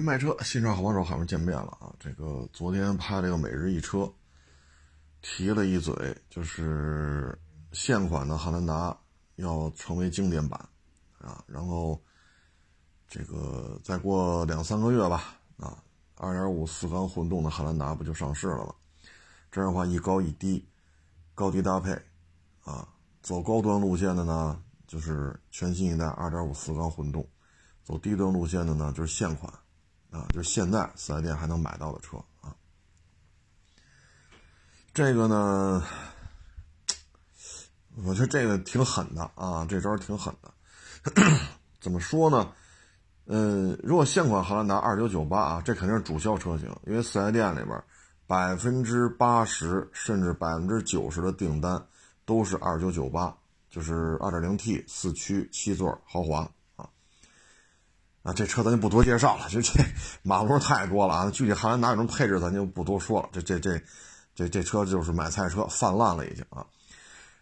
卖车，新车好帮手，好像见面了啊！这个昨天拍了个每日一车，提了一嘴，就是现款的汉兰达要成为经典版啊，然后这个再过两三个月吧，啊，二点五四缸混动的汉兰达不就上市了吗？这样的话一高一低，高低搭配啊，走高端路线的呢，就是全新一代二点五四缸混动；走低端路线的呢，就是现款。啊，就是现在四 S 店还能买到的车啊。这个呢，我觉得这个挺狠的啊，这招挺狠的。怎么说呢？嗯，如果现款汉兰达二九九八啊，这肯定是主销车型，因为四 S 店里边百分之八十甚至百分之九十的订单都是二九九八，就是二点零 T 四驱七座豪华。这车咱就不多介绍了，就这 马路太多了啊。具体汉兰达有什么配置，咱就不多说了。这这这这这车就是买菜车，泛滥了已经啊。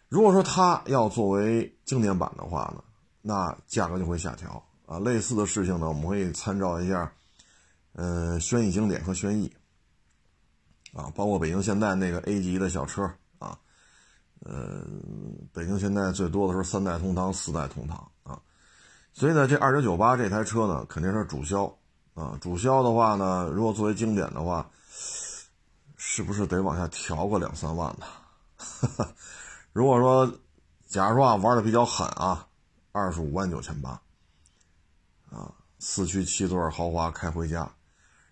如果说它要作为经典版的话呢，那价格就会下调啊。类似的事情呢，我们会参照一下，呃，轩逸经典和轩逸啊，包括北京现代那个 A 级的小车啊，呃，北京现代最多的时候三代同堂、四代同堂。所以呢，这二九九八这台车呢，肯定是主销啊。主销的话呢，如果作为经典的话，是不是得往下调个两三万呢？如果说，假如说啊，玩的比较狠啊，二十五万九千八啊，四驱七座豪华开回家。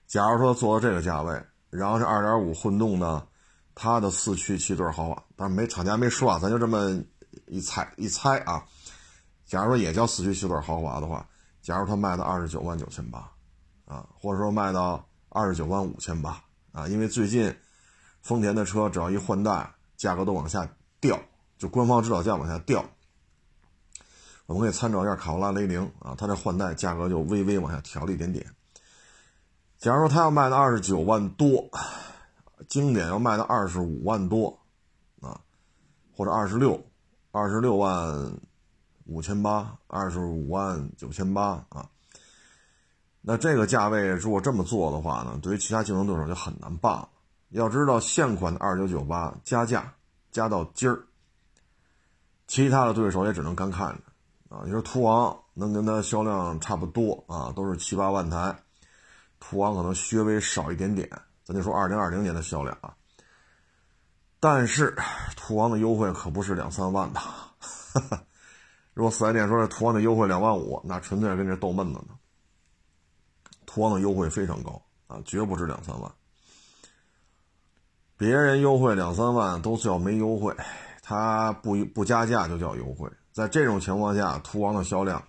假如说做到这个价位，然后这二点五混动呢，它的四驱七座豪华，但是没厂家没说啊，咱就这么一猜一猜啊。假如说也叫四驱七座豪华的话，假如它卖到二十九万九千八，啊，或者说卖到二十九万五千八，啊，因为最近丰田的车只要一换代，价格都往下掉，就官方指导价往下掉。我们可以参照一下卡罗拉雷凌啊，它这换代价格就微微往下调了一点点。假如说它要卖到二十九万多，经典要卖到二十五万多，啊，或者二十六，二十六万。五千八，二十五万九千八啊！那这个价位如果这么做的话呢，对于其他竞争对手就很难办了。要知道，现款的二九九八加价加到今儿，其他的对手也只能干看着啊。你说途昂能跟它销量差不多啊，都是七八万台，途昂可能稍微少一点点。咱就说二零二零年的销量啊，但是途昂的优惠可不是两三万的。如果四 S 店说这途昂的优惠两万五，那纯粹是跟这逗闷子呢。途昂的优惠非常高啊，绝不止两三万。别人优惠两三万都叫没优惠，他不不加价就叫优惠。在这种情况下，途昂的销量，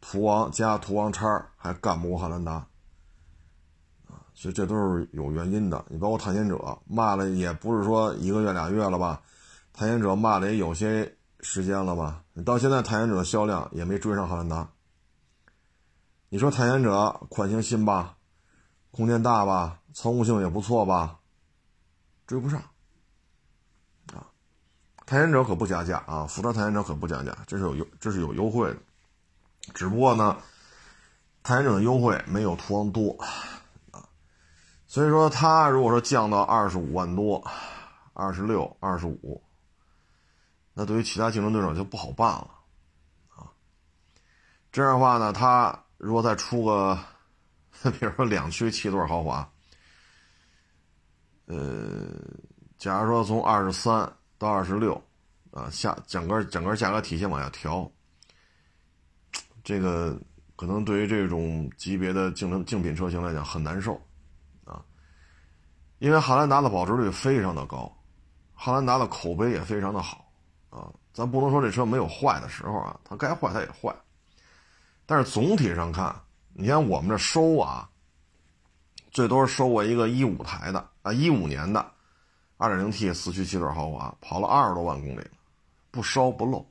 途昂加途昂叉还干不过汉兰达啊，所以这都是有原因的。你包括探险者卖了也不是说一个月俩月了吧，探险者卖了也有些。时间了吧？你到现在探险者的销量也没追上汉兰达。你说探险者款型新吧，空间大吧，操控性也不错吧，追不上。啊，探险者可不加价啊，福特探险者可不加价，这是有优，这是有优惠的。只不过呢，探险者的优惠没有途昂多啊，所以说它如果说降到二十五万多，二十六、二十五。那对于其他竞争对手就不好办了，啊，这样的话呢，他如果再出个，比如说两驱七座豪华，呃，假如说从二十三到二十六，啊，下整个整个价格体系往下调，这个可能对于这种级别的竞争竞品车型来讲很难受，啊，因为汉兰达的保值率非常的高，汉兰达的口碑也非常的好。啊，咱不能说这车没有坏的时候啊，它该坏它也坏，但是总体上看，你像我们这收啊，最多收过一个一五台的啊，一五年的，二点零 T 四驱七座豪华，跑了二十多万公里，不烧不漏。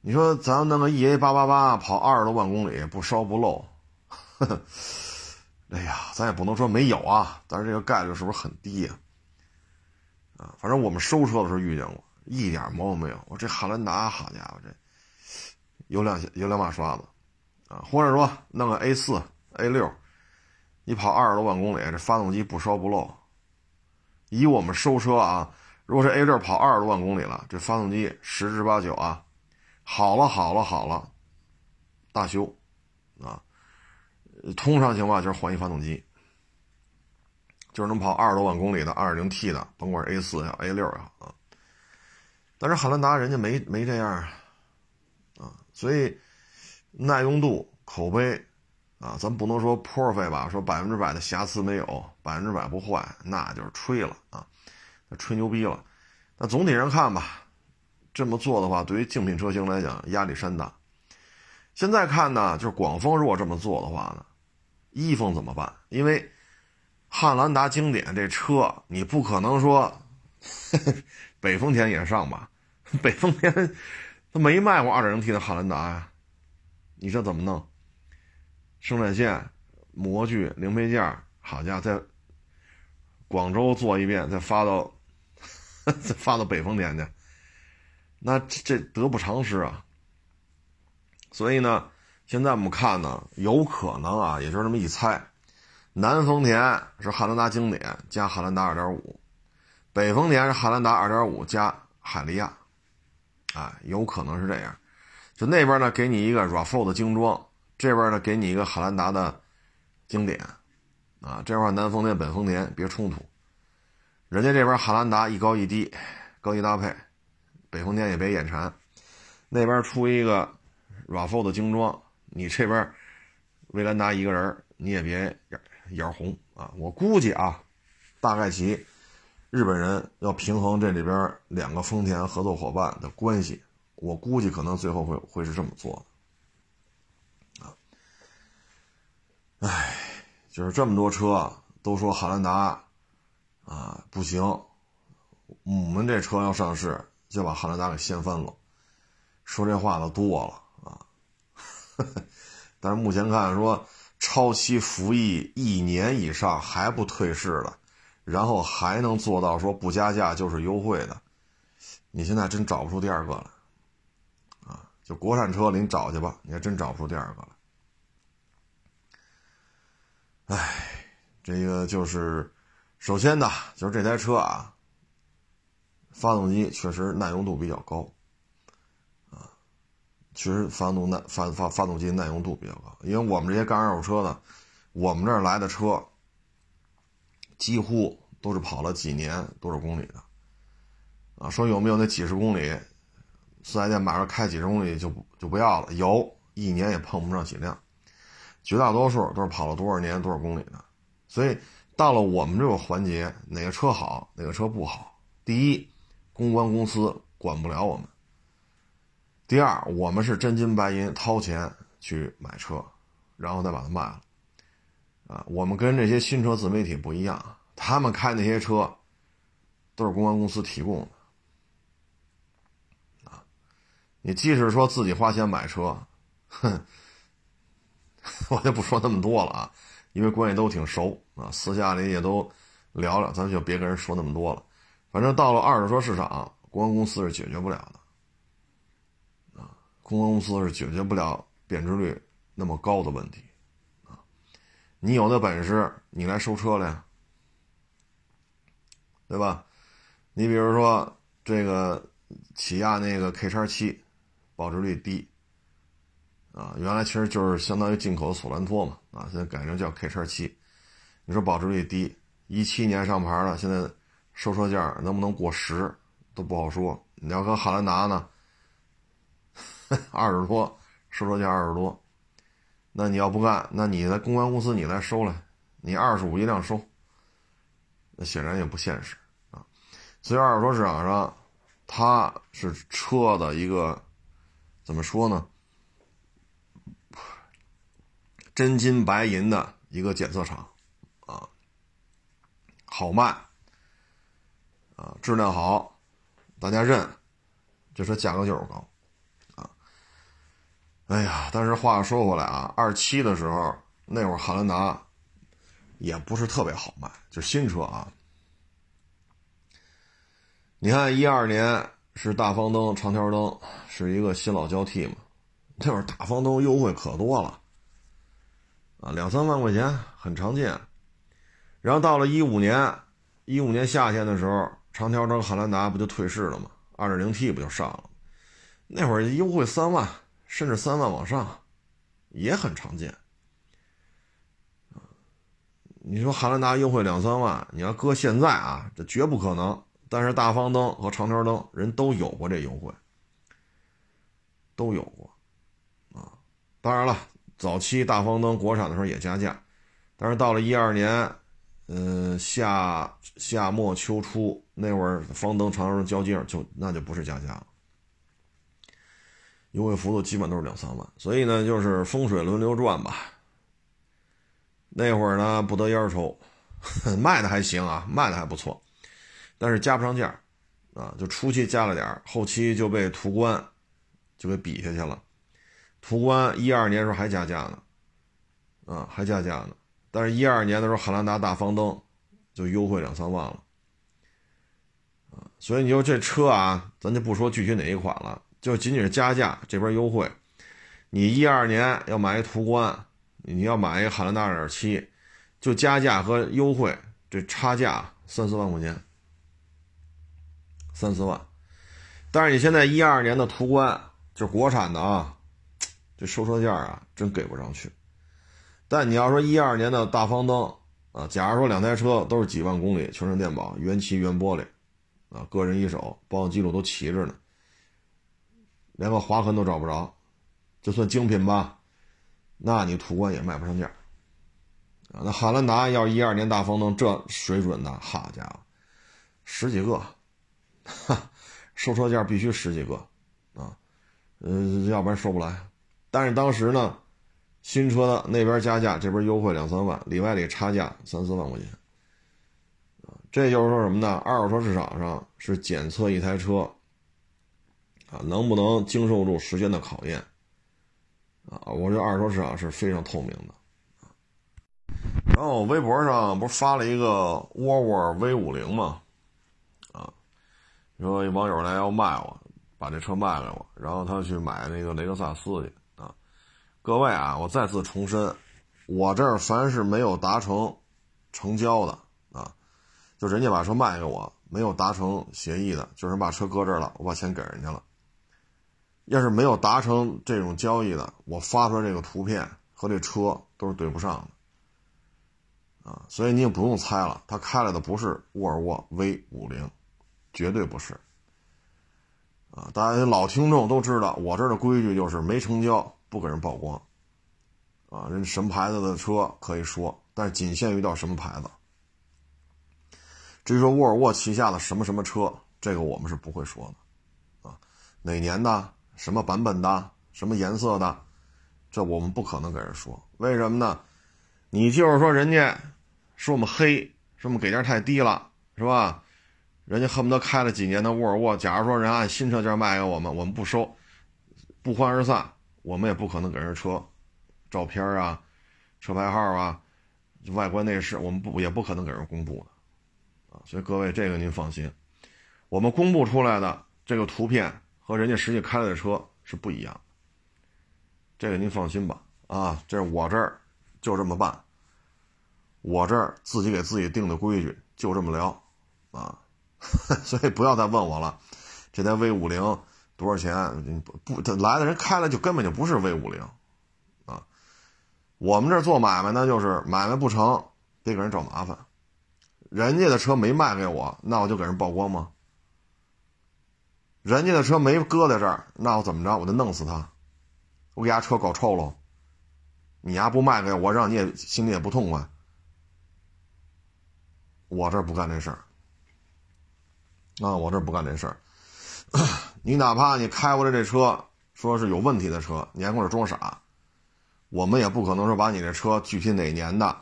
你说咱那个 EA 八八八跑二十多万公里不烧不漏，呵 呵哎呀，咱也不能说没有啊，但是这个概率是不是很低呀？啊反正我们收车的时候遇见过，一点毛病没有。我这汉兰达，好家伙，这有两有两把刷子，啊，或者说弄个 A 四 A 六，你跑二十多万公里，这发动机不烧不漏。以我们收车啊，如果是 A 六跑二十多万公里了，这发动机十之八九啊，好了好了好了，大修啊，通常情况就是换一发动机，就是能跑二十多万公里的二点零 T 的，甭管 A 四也好 A 六也好啊。但是汉兰达人家没没这样啊，啊所以耐用度、口碑啊，咱不能说破费吧，说百分之百的瑕疵没有，百分之百不坏，那就是吹了啊，吹牛逼了。那总体上看吧，这么做的话，对于竞品车型来讲压力山大。现在看呢，就是广丰如果这么做的话呢，一丰怎么办？因为汉兰达经典这车，你不可能说。北丰田也上吧，北丰田他没卖过 2.0T 的汉兰达呀，你这怎么弄？生产线、模具、零配件，好家伙，在广州做一遍，再发到 再发到北丰田去，那这得不偿失啊。所以呢，现在我们看呢，有可能啊，也就是这么一猜，南丰田是汉兰达经典加汉兰达2.5。北丰田是汉兰达2.5加海利亚，啊，有可能是这样。就那边呢，给你一个 RAV4 的精装，这边呢给你一个汉兰达的经典，啊，这块南丰田、北丰田别冲突。人家这边汉兰达一高一低，高低搭配，北丰田也别眼馋。那边出一个 RAV4 的精装，你这边威兰达一个人，你也别眼红啊。我估计啊，大概其。日本人要平衡这里边两个丰田合作伙伴的关系，我估计可能最后会会是这么做的，啊，哎，就是这么多车都说汉兰达啊不行，我们这车要上市就把汉兰达给掀翻了，说这话的多了啊，但是目前看说超期服役一年以上还不退市的。然后还能做到说不加价就是优惠的，你现在真找不出第二个了，啊，就国产车您找去吧，你还真找不出第二个了。哎，这个就是，首先呢，就是这台车啊，发动机确实耐用度比较高，确实发动耐发发发动机耐用度比较高，因为我们这些干二手车呢，我们这儿来的车。几乎都是跑了几年多少公里的，啊，说有没有那几十公里，四 S 店马上开几十公里就就不要了，有一年也碰不上几辆，绝大多数都是跑了多少年多少公里的，所以到了我们这个环节，哪个车好哪个车不好，第一，公关公司管不了我们；第二，我们是真金白银掏钱去买车，然后再把它卖了。啊，我们跟这些新车自媒体不一样，他们开那些车都是公关公司提供的。啊，你即使说自己花钱买车，哼，我就不说那么多了啊，因为关系都挺熟啊，私下里也都聊聊，咱就别跟人说那么多了。反正到了二手车市场，公关公司是解决不了的。公关公司是解决不了贬值率那么高的问题。啊你有那本事，你来收车来，对吧？你比如说这个起亚那个 K 叉七，保值率低，啊，原来其实就是相当于进口的索兰托嘛，啊，现在改成叫 K 叉七。你说保值率低，一七年上牌的，现在收车价能不能过十都不好说。你要和汉兰达呢，二十多，收车价二十多。那你要不干，那你的公关公司你来收来，你二十五一辆收，那显然也不现实啊。所以二手车市场上，它是车的一个怎么说呢？真金白银的一个检测场啊，好卖啊，质量好，大家认，这车价格就是高。哎呀，但是话说回来啊，二七的时候那会儿汉兰达也不是特别好卖，就新车啊。你看一二年是大方灯、长条灯是一个新老交替嘛，那会儿大方灯优惠可多了，啊，两三万块钱很常见。然后到了一五年，一五年夏天的时候，长条灯汉兰达不就退市了吗？二点零 T 不就上了？那会儿优惠三万，甚至三万往上，也很常见。你说汉兰达优惠两三万，你要搁现在啊，这绝不可能。但是大方灯和长条灯人都有过这优惠，都有过啊。当然了，早期大方灯国产的时候也加价，但是到了一二年，嗯，夏夏末秋初那会儿，方灯、长条灯交接就那就不是加价了，优惠幅度基本都是两三万。所以呢，就是风水轮流转吧。那会儿呢，不得烟抽，卖的还行啊，卖的还不错。但是加不上价，啊，就初期加了点后期就被途观就给比下去了。途观一二年时候还加价呢，啊，还加价呢。但是，一二年的时候，汉兰达大方灯就优惠两三万了，啊，所以你说这车啊，咱就不说具体哪一款了，就仅仅是加价这边优惠。你一二年要买一途观，你要买一汉兰达二点七，就加价和优惠这差价三四万块钱。三四万，但是你现在一二年的途观就是国产的啊，这收车价啊真给不上去。但你要说一二年的大方灯啊，假如说两台车都是几万公里，全程电保，原漆原玻璃，啊，个人一手，保养记录都齐着呢，连个划痕都找不着，就算精品吧，那你途观也卖不上价。啊，那汉兰达要一二年大风灯这水准的，好家伙，十几个。哈，收车价必须十几个，啊，呃，要不然收不来。但是当时呢，新车的那边加价，这边优惠两三万，里外里差价三四万块钱，这就是说什么呢？二手车市场上是检测一台车，啊，能不能经受住时间的考验，啊，我这二手市场是非常透明的，然后微博上不是发了一个沃尔沃 V 五零吗？啊说一网友来要卖我，把这车卖给我，然后他去买那个雷克萨斯去啊。各位啊，我再次重申，我这儿凡是没有达成成交的啊，就人家把车卖给我，没有达成协议的，就是把车搁这儿了，我把钱给人家了。要是没有达成这种交易的，我发出来这个图片和这车都是对不上的啊，所以你也不用猜了，他开来的不是沃尔沃 V 五零。绝对不是，啊！大家老听众都知道，我这儿的规矩就是没成交不给人曝光，啊，人什么牌子的车可以说，但是仅限于到什么牌子。至于说沃尔沃旗下的什么什么车，这个我们是不会说的，啊，哪年的、什么版本的、什么颜色的，这我们不可能给人说。为什么呢？你就是说人家说我们黑，说我们给价太低了，是吧？人家恨不得开了几年的沃尔沃，假如说人按新车价卖给我们，我们不收，不欢而散，我们也不可能给人车照片啊、车牌号啊、外观内饰，我们不也不可能给人公布的啊。所以各位，这个您放心，我们公布出来的这个图片和人家实际开的车是不一样，这个您放心吧。啊，这是我这儿就这么办，我这儿自己给自己定的规矩就这么聊啊。所以不要再问我了，这台 V 五零多少钱？不不，来的人开了就根本就不是 V 五零，啊，我们这做买卖呢，就是买卖不成，别给人找麻烦。人家的车没卖给我，那我就给人曝光吗？人家的车没搁在这儿，那我怎么着？我就弄死他，我给伢车搞臭了。你丫不卖给我，让你也心里也不痛快。我这不干这事儿。啊，我这不干这事儿。你哪怕你开过来这车，说是有问题的车，你还跟我装傻，我们也不可能说把你这车具体哪年的、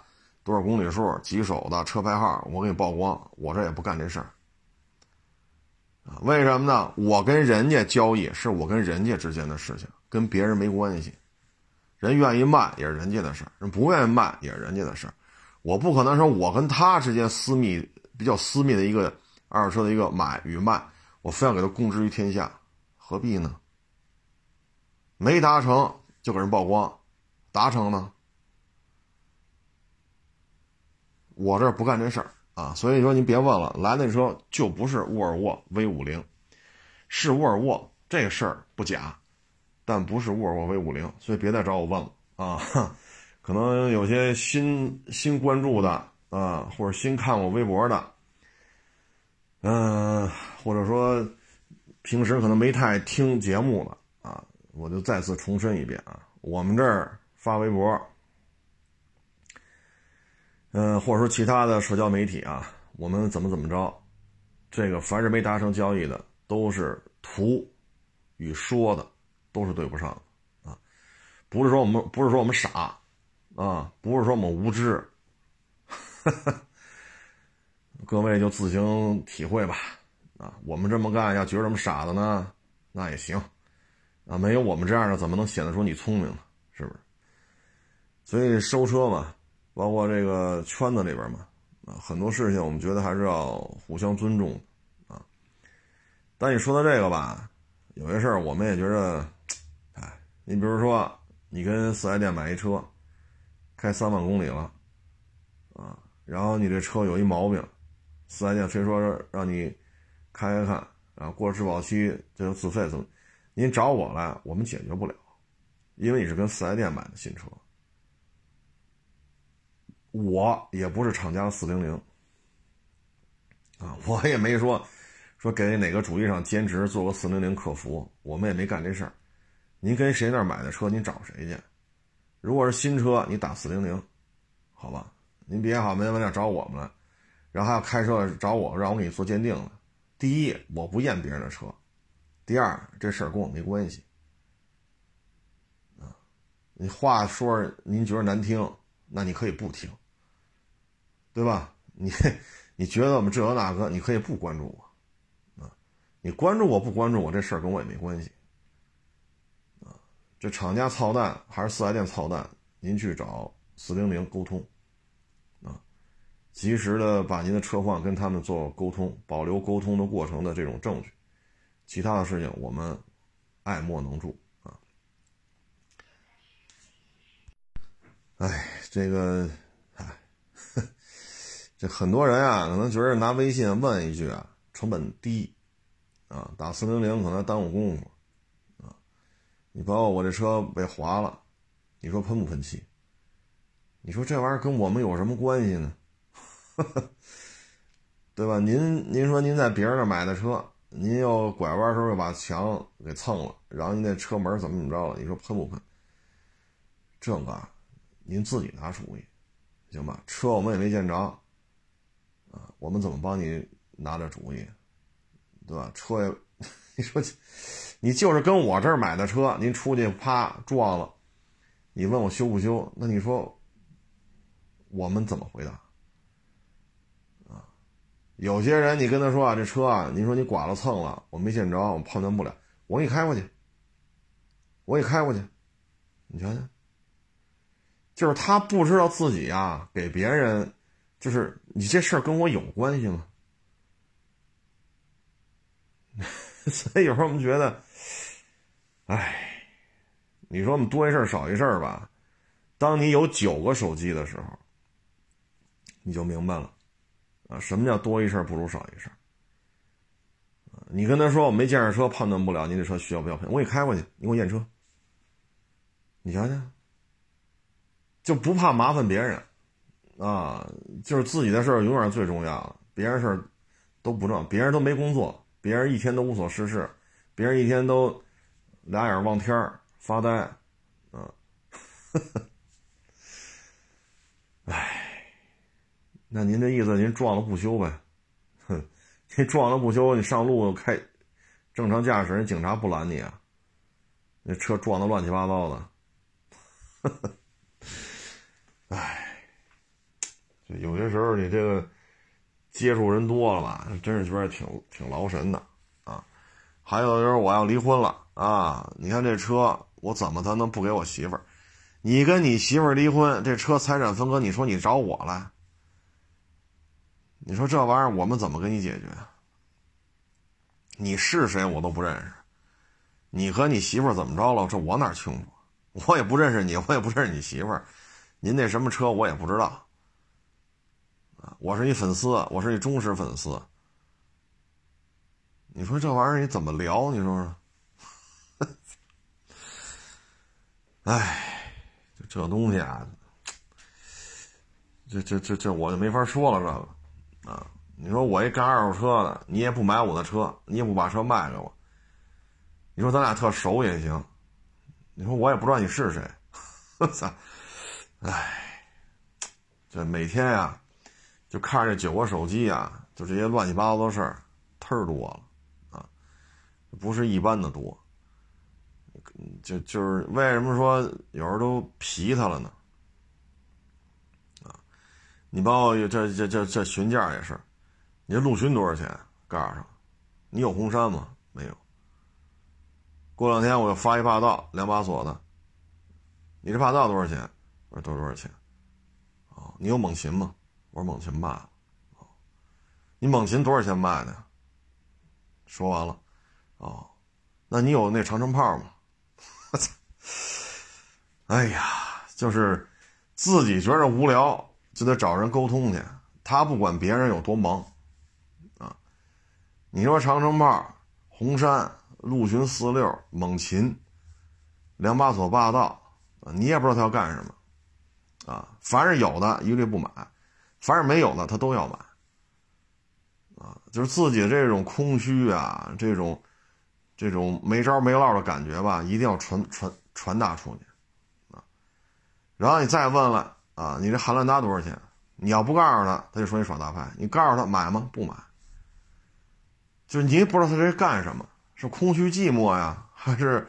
多少公里数、几手的车牌号，我给你曝光。我这也不干这事儿。啊，为什么呢？我跟人家交易是我跟人家之间的事情，跟别人没关系。人愿意卖也是人家的事，人不愿意卖也是人家的事。我不可能说我跟他之间私密、比较私密的一个。二手车的一个买与卖，我非要给他公之于天下，何必呢？没达成就给人曝光，达成呢，我这不干这事儿啊，所以说您别问了，来那车就不是沃尔沃 V 五零，是沃尔沃，这个事儿不假，但不是沃尔沃 V 五零，所以别再找我问了啊。可能有些新新关注的啊，或者新看我微博的，嗯，或者说平时可能没太听节目的啊，我就再次重申一遍啊，我们这儿发微博。嗯，或者说其他的社交媒体啊，我们怎么怎么着，这个凡是没达成交易的，都是图与说的都是对不上的啊，不是说我们不是说我们傻啊，不是说我们无知，各位就自行体会吧啊，我们这么干要觉得我们傻的呢？那也行啊，没有我们这样的，怎么能显得出你聪明呢？是不是？所以收车嘛。包括这个圈子里边嘛，啊，很多事情我们觉得还是要互相尊重，啊。但你说到这个吧，有些事儿我们也觉得，哎，你比如说你跟四 S 店买一车，开三万公里了，啊，然后你这车有一毛病，四 S 店非说让你开开看，啊，过质保期这就自费怎么？您找我来，我们解决不了，因为你是跟四 S 店买的新车。我也不是厂家四零零啊，我也没说说给哪个主机厂兼职做个四零零客服，我们也没干这事儿。您跟谁那儿买的车，您找谁去？如果是新车，你打四零零，好吧？您别好没完了找我们了，然后还要开车找我，让我给你做鉴定了。第一，我不验别人的车；第二，这事儿跟我没关系啊。你话说您觉得难听，那你可以不听。对吧？你你觉得我们这个那个，你可以不关注我，啊，你关注我不关注我这事儿跟我也没关系，啊，这厂家操蛋还是四 S 店操蛋，您去找四零零沟通，啊，及时的把您的车况跟他们做沟通，保留沟通的过程的这种证据，其他的事情我们爱莫能助啊。哎，这个。很多人啊，可能觉得拿微信问一句啊，成本低，啊，打四零零可能耽误功夫，啊，你包括我这车被划了，你说喷不喷漆？你说这玩意儿跟我们有什么关系呢？对吧？您您说您在别人那买的车，您又拐弯时候又把墙给蹭了，然后您那车门怎么怎么着了？你说喷不喷？这个您自己拿主意，行吧？车我们也没见着。我们怎么帮你拿点主意，对吧？车也，你说，你就是跟我这儿买的车，您出去啪撞了，你问我修不修？那你说，我们怎么回答？啊，有些人你跟他说啊，这车啊，你说你剐了蹭了，我没见着，我判断不了，我给你开过去，我给你开过去，你瞧瞧，就是他不知道自己啊，给别人。就是你这事儿跟我有关系吗？所以有时候我们觉得，哎，你说我们多一事少一事吧。当你有九个手机的时候，你就明白了啊，什么叫多一事不如少一事你跟他说我没见着车，判断不了你这车需要不要赔，我给你开过去，你给我验车。你瞧瞧，就不怕麻烦别人。啊，就是自己的事儿永远最重要，别人事儿都不重要。别人都没工作，别人一天都无所事事，别人一天都俩眼望天儿发呆，啊，哎，那您这意思，您撞了不修呗？哼，你撞了不修，你上路开正常驾驶，人警察不拦你啊？那车撞的乱七八糟的，呵呵哎。有些时候你这个接触人多了吧，真是觉得挺挺劳神的啊。还有就是我要离婚了啊，你看这车我怎么才能不给我媳妇儿？你跟你媳妇儿离婚，这车财产分割，你说你找我来？你说这玩意儿我们怎么给你解决？你是谁我都不认识，你和你媳妇儿怎么着了？这我哪清楚？我也不认识你，我也不认识你媳妇儿，您那什么车我也不知道。啊，我是一粉丝，我是一忠实粉丝。你说这玩意儿你怎么聊？你说说。哎，这东西啊，这这这这我就没法说了。这个啊，你说我一干二手车的，你也不买我的车，你也不把车卖给我。你说咱俩特熟也行。你说我也不知道你是谁。我操！哎，这每天呀，就看这九个手机啊，就这些乱七八糟的事儿，忒多了啊，不是一般的多。就就是为什么说有时候都皮他了呢？啊，你包括这这这这询价也是，你这陆巡多少钱？告诉上，你有红山吗？没有。过两天我又发一霸道两把锁的，你这霸道多少钱？我说都多少钱？哦，你有猛禽吗？我说猛禽吧。你猛禽多少钱卖的？说完了。哦，那你有那长城炮吗？我操！哎呀，就是自己觉着无聊，就得找人沟通去。他不管别人有多忙，啊，你说长城炮、红山、陆巡四六、猛禽、两把锁霸道，你也不知道他要干什么。啊，凡是有的一律不买，凡是没有的他都要买。啊，就是自己这种空虚啊，这种这种没招没落的感觉吧，一定要传传传达出去。啊，然后你再问了啊，你这汉兰达多少钱？你要不告诉他，他就说你耍大牌。你告诉他买吗？不买。就是你不知道他这是干什么，是空虚寂寞呀，还是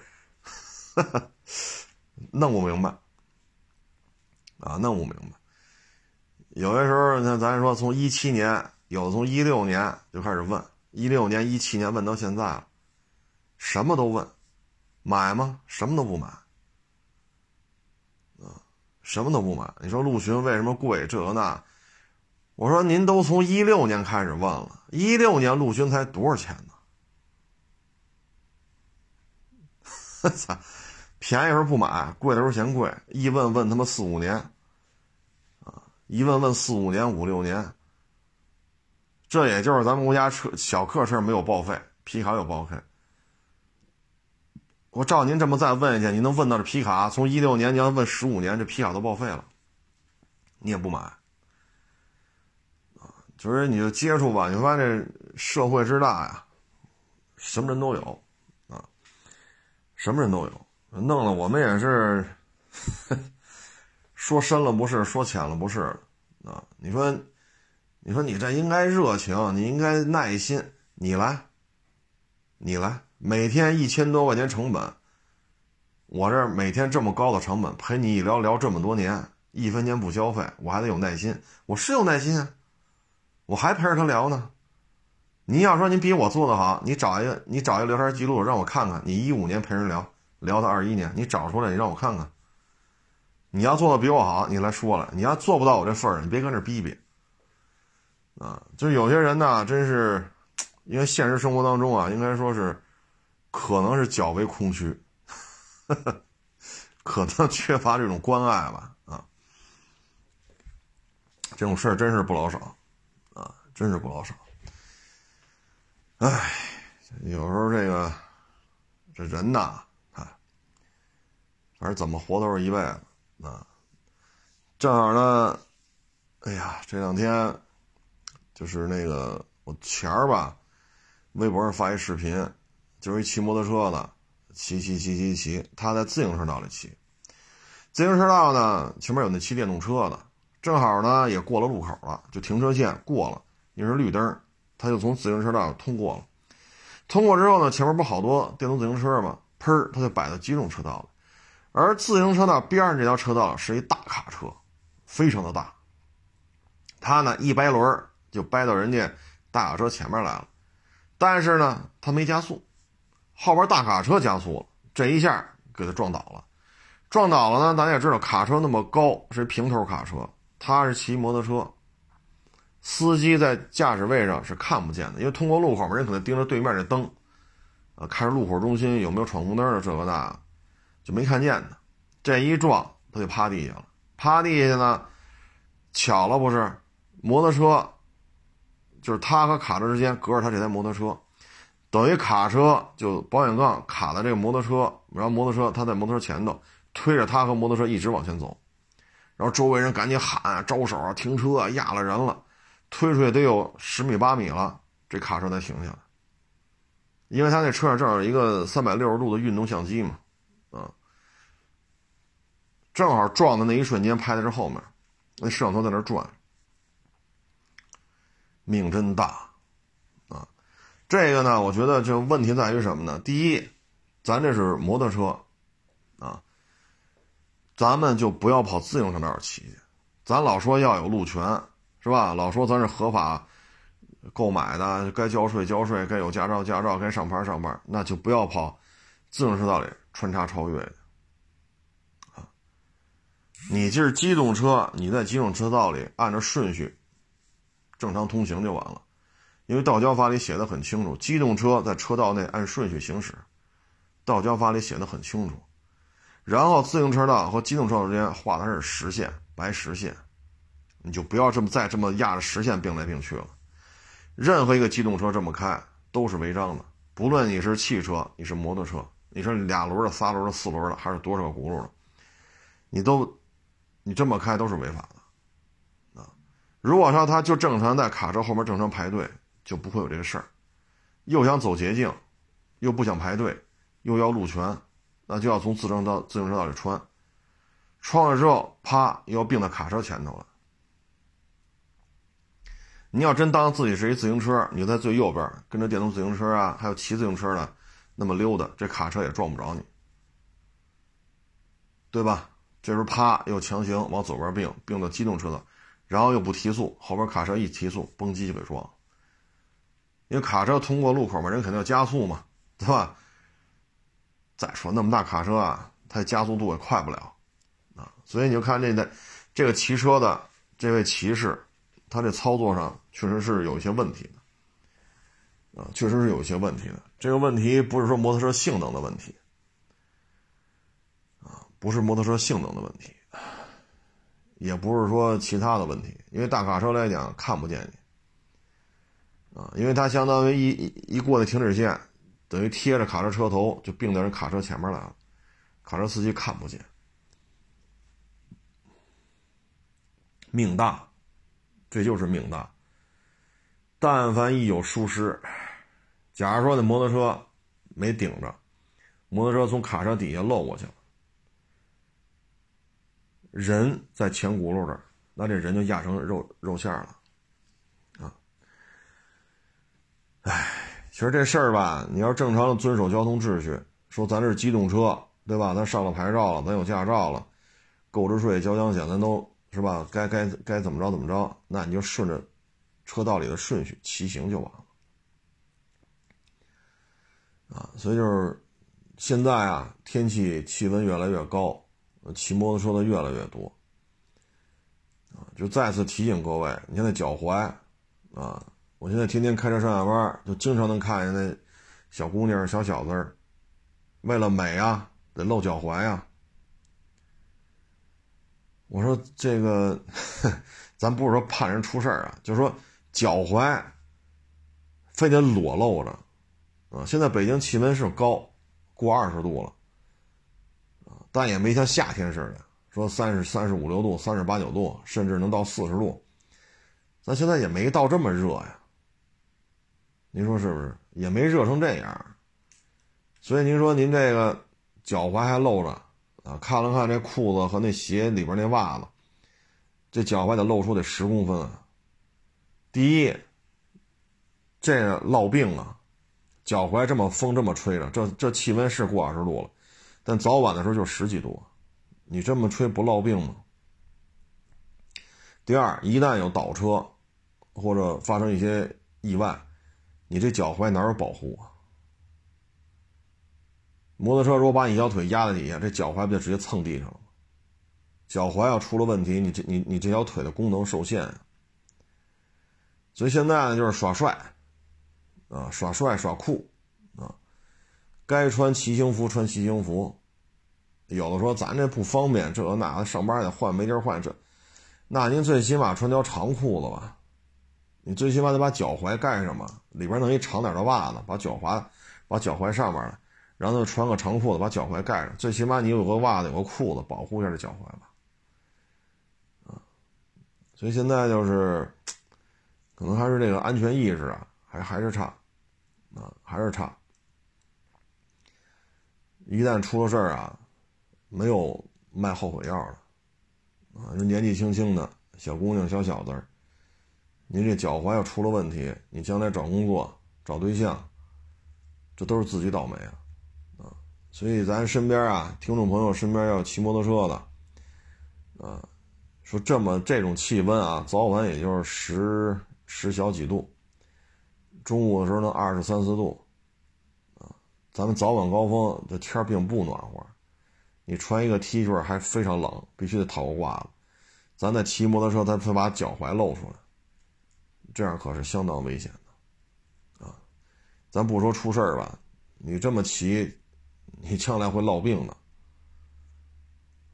弄不明白？啊，弄不明白。有些时候，你看咱说从一七年，有从一六年就开始问，一六年、一七年问到现在了，什么都问，买吗？什么都不买。啊，什么都不买。你说陆巡为什么贵？这个那，我说您都从一六年开始问了，一六年陆巡才多少钱呢？我 操！便宜时候不买，贵的时候嫌贵。一问问他妈四五年，一问问四五年、五六年。这也就是咱们国家车小客车没有报废，皮卡有报废。我照您这么再问一下，您能问到这皮卡从一六年你要问十五年，这皮卡都报废了，你也不买，啊，就是你就接触吧，你发现这社会之大呀，什么人都有，啊，什么人都有。弄得我们也是，说深了不是，说浅了不是，啊！你说，你说你这应该热情，你应该耐心，你来，你来，每天一千多块钱成本，我这每天这么高的成本陪你一聊聊这么多年，一分钱不消费，我还得有耐心，我是有耐心啊，我还陪着他聊呢。你要说你比我做的好，你找一个，你找一个聊天记录让我看看，你一五年陪人聊。聊到二一年，你找出来，你让我看看。你要做的比我好，你来说了。你要做不到我这份儿，你别跟这逼逼。啊，就有些人呢，真是，因为现实生活当中啊，应该说是，可能是较为空虚，可能缺乏这种关爱吧。啊，这种事儿真是不老少，啊，真是不老少。唉，有时候这个，这人呐。啊反正怎么活都是一辈子啊！正好呢，哎呀，这两天就是那个我前儿吧，微博上发一视频，就是一骑摩托车的，骑骑骑骑骑，他在自行车道里骑，自行车道呢前面有那骑电动车的，正好呢也过了路口了，就停车线过了，也是绿灯，他就从自行车道通过了。通过之后呢，前面不好多电动自行车吗？砰儿，他就摆到机动车道了。而自行车道边上这条车道是一大卡车，非常的大。他呢一掰轮就掰到人家大卡车前面来了，但是呢他没加速，后边大卡车加速了，这一下给他撞倒了。撞倒了呢，大家也知道卡车那么高是平头卡车，他是骑摩托车，司机在驾驶位上是看不见的，因为通过路口嘛，人可能盯着对面这灯，啊，看着路口中心有没有闯红灯的这个那。就没看见他，这一撞他就趴地下了，趴地下呢，巧了不是，摩托车就是他和卡车之间隔着他这台摩托车，等于卡车就保险杠卡在这个摩托车，然后摩托车他在摩托车前头推着他和摩托车一直往前走，然后周围人赶紧喊招手啊，停车啊，压了人了，推出去得有十米八米了，这卡车才停下来，因为他那车上正好一个三百六十度的运动相机嘛，正好撞的那一瞬间拍的是后面，那摄像头在那转。命真大，啊，这个呢，我觉得就问题在于什么呢？第一，咱这是摩托车，啊，咱们就不要跑自行车道骑去。咱老说要有路权，是吧？老说咱是合法购买的，该交税交税，该有驾照驾照，该上牌上牌，那就不要跑自行车道里穿插超越的，你就是机动车，你在机动车道里按照顺序。正常通行就完了，因为道交法里写的很清楚，机动车在车道内按顺序行驶，道交法里写的很清楚。然后自行车道和机动车道之间画的是实线，白实线，你就不要这么再这么压着实线并来并去了。任何一个机动车这么开都是违章的，不论你是汽车，你是摩托车，你是俩轮的、仨轮的、四轮的，还是多少个轱辘的，你都你这么开都是违法的。啊如果说他就正常在卡车后面正常排队，就不会有这个事儿。又想走捷径，又不想排队，又要路权，那就要从自行车道自行车道里穿。穿了之后，啪，又并到卡车前头了。你要真当自己是一自行车，你在最右边跟着电动自行车啊，还有骑自行车的那么溜达，这卡车也撞不着你，对吧？这时候啪，又强行往左边并，并到机动车道。然后又不提速，后边卡车一提速，嘣叽就给撞。因为卡车通过路口嘛，人肯定要加速嘛，对吧？再说那么大卡车啊，它加速度也快不了啊。所以你就看这的这个骑车的这位骑士，他这操作上确实是有一些问题的啊，确实是有一些问题的。这个问题不是说摩托车性能的问题，不是摩托车性能的问题。也不是说其他的问题，因为大卡车来讲看不见你，啊，因为它相当于一一一过那停止线，等于贴着卡车车头就并到人卡车前面来了，卡车司机看不见，命大，这就是命大。但凡一有疏失，假如说那摩托车没顶着，摩托车从卡车底下漏过去了。人在前轱辘这儿，那这人就压成肉肉馅了，啊！哎，其实这事儿吧，你要正常的遵守交通秩序，说咱这是机动车，对吧？咱上了牌照了，咱有驾照了，购置税、交强险，咱都是吧？该该该怎么着怎么着，那你就顺着车道里的顺序骑行就完了，啊！所以就是现在啊，天气气温越来越高。骑摩托车的越来越多，啊，就再次提醒各位，你看那脚踝，啊，我现在天天开车上下班，就经常能看见那小姑娘、小小子，为了美啊，得露脚踝啊。我说这个，咱不是说怕人出事儿啊，就是说脚踝非得裸露着，啊，现在北京气温是高，过二十度了。但也没像夏天似的，说三十三十五六度、三十八九度，甚至能到四十度。咱现在也没到这么热呀，您说是不是？也没热成这样。所以您说您这个脚踝还露着啊？看了看这裤子和那鞋里边那袜子，这脚踝得露出得十公分啊。第一，这个落病啊，脚踝这么风这么吹着，这这气温是过二十度了。但早晚的时候就十几度，你这么吹不落病吗？第二，一旦有倒车或者发生一些意外，你这脚踝哪有保护啊？摩托车如果把你一条腿压在底下，这脚踝不就直接蹭地上了吗？脚踝要出了问题，你这你你这条腿的功能受限。所以现在呢，就是耍帅啊，耍帅耍酷。该穿骑行服穿骑行服，有的说咱这不方便，这那上班得换没地儿换，这。那您最起码穿条长裤子吧，你最起码得把脚踝盖上吧，里边弄一长点的袜子，把脚踝，把脚踝上面，然后穿个长裤子把脚踝盖上，最起码你有个袜子有个裤子保护一下这脚踝吧，啊，所以现在就是，可能还是这个安全意识啊，还还是差，啊，还是差。一旦出了事儿啊，没有卖后悔药的，啊，这年纪轻轻的小姑娘、小小子儿，您这脚踝要出了问题，你将来找工作、找对象，这都是自己倒霉啊，啊，所以咱身边啊，听众朋友身边要骑摩托车的，啊，说这么这种气温啊，早晚也就是十十小几度，中午的时候呢二十三四度。咱们早晚高峰这天并不暖和，你穿一个 T 恤还非常冷，必须得套个褂子。咱在骑摩托车，咱非把脚踝露出来，这样可是相当危险的啊！咱不说出事儿吧，你这么骑，你将来会落病的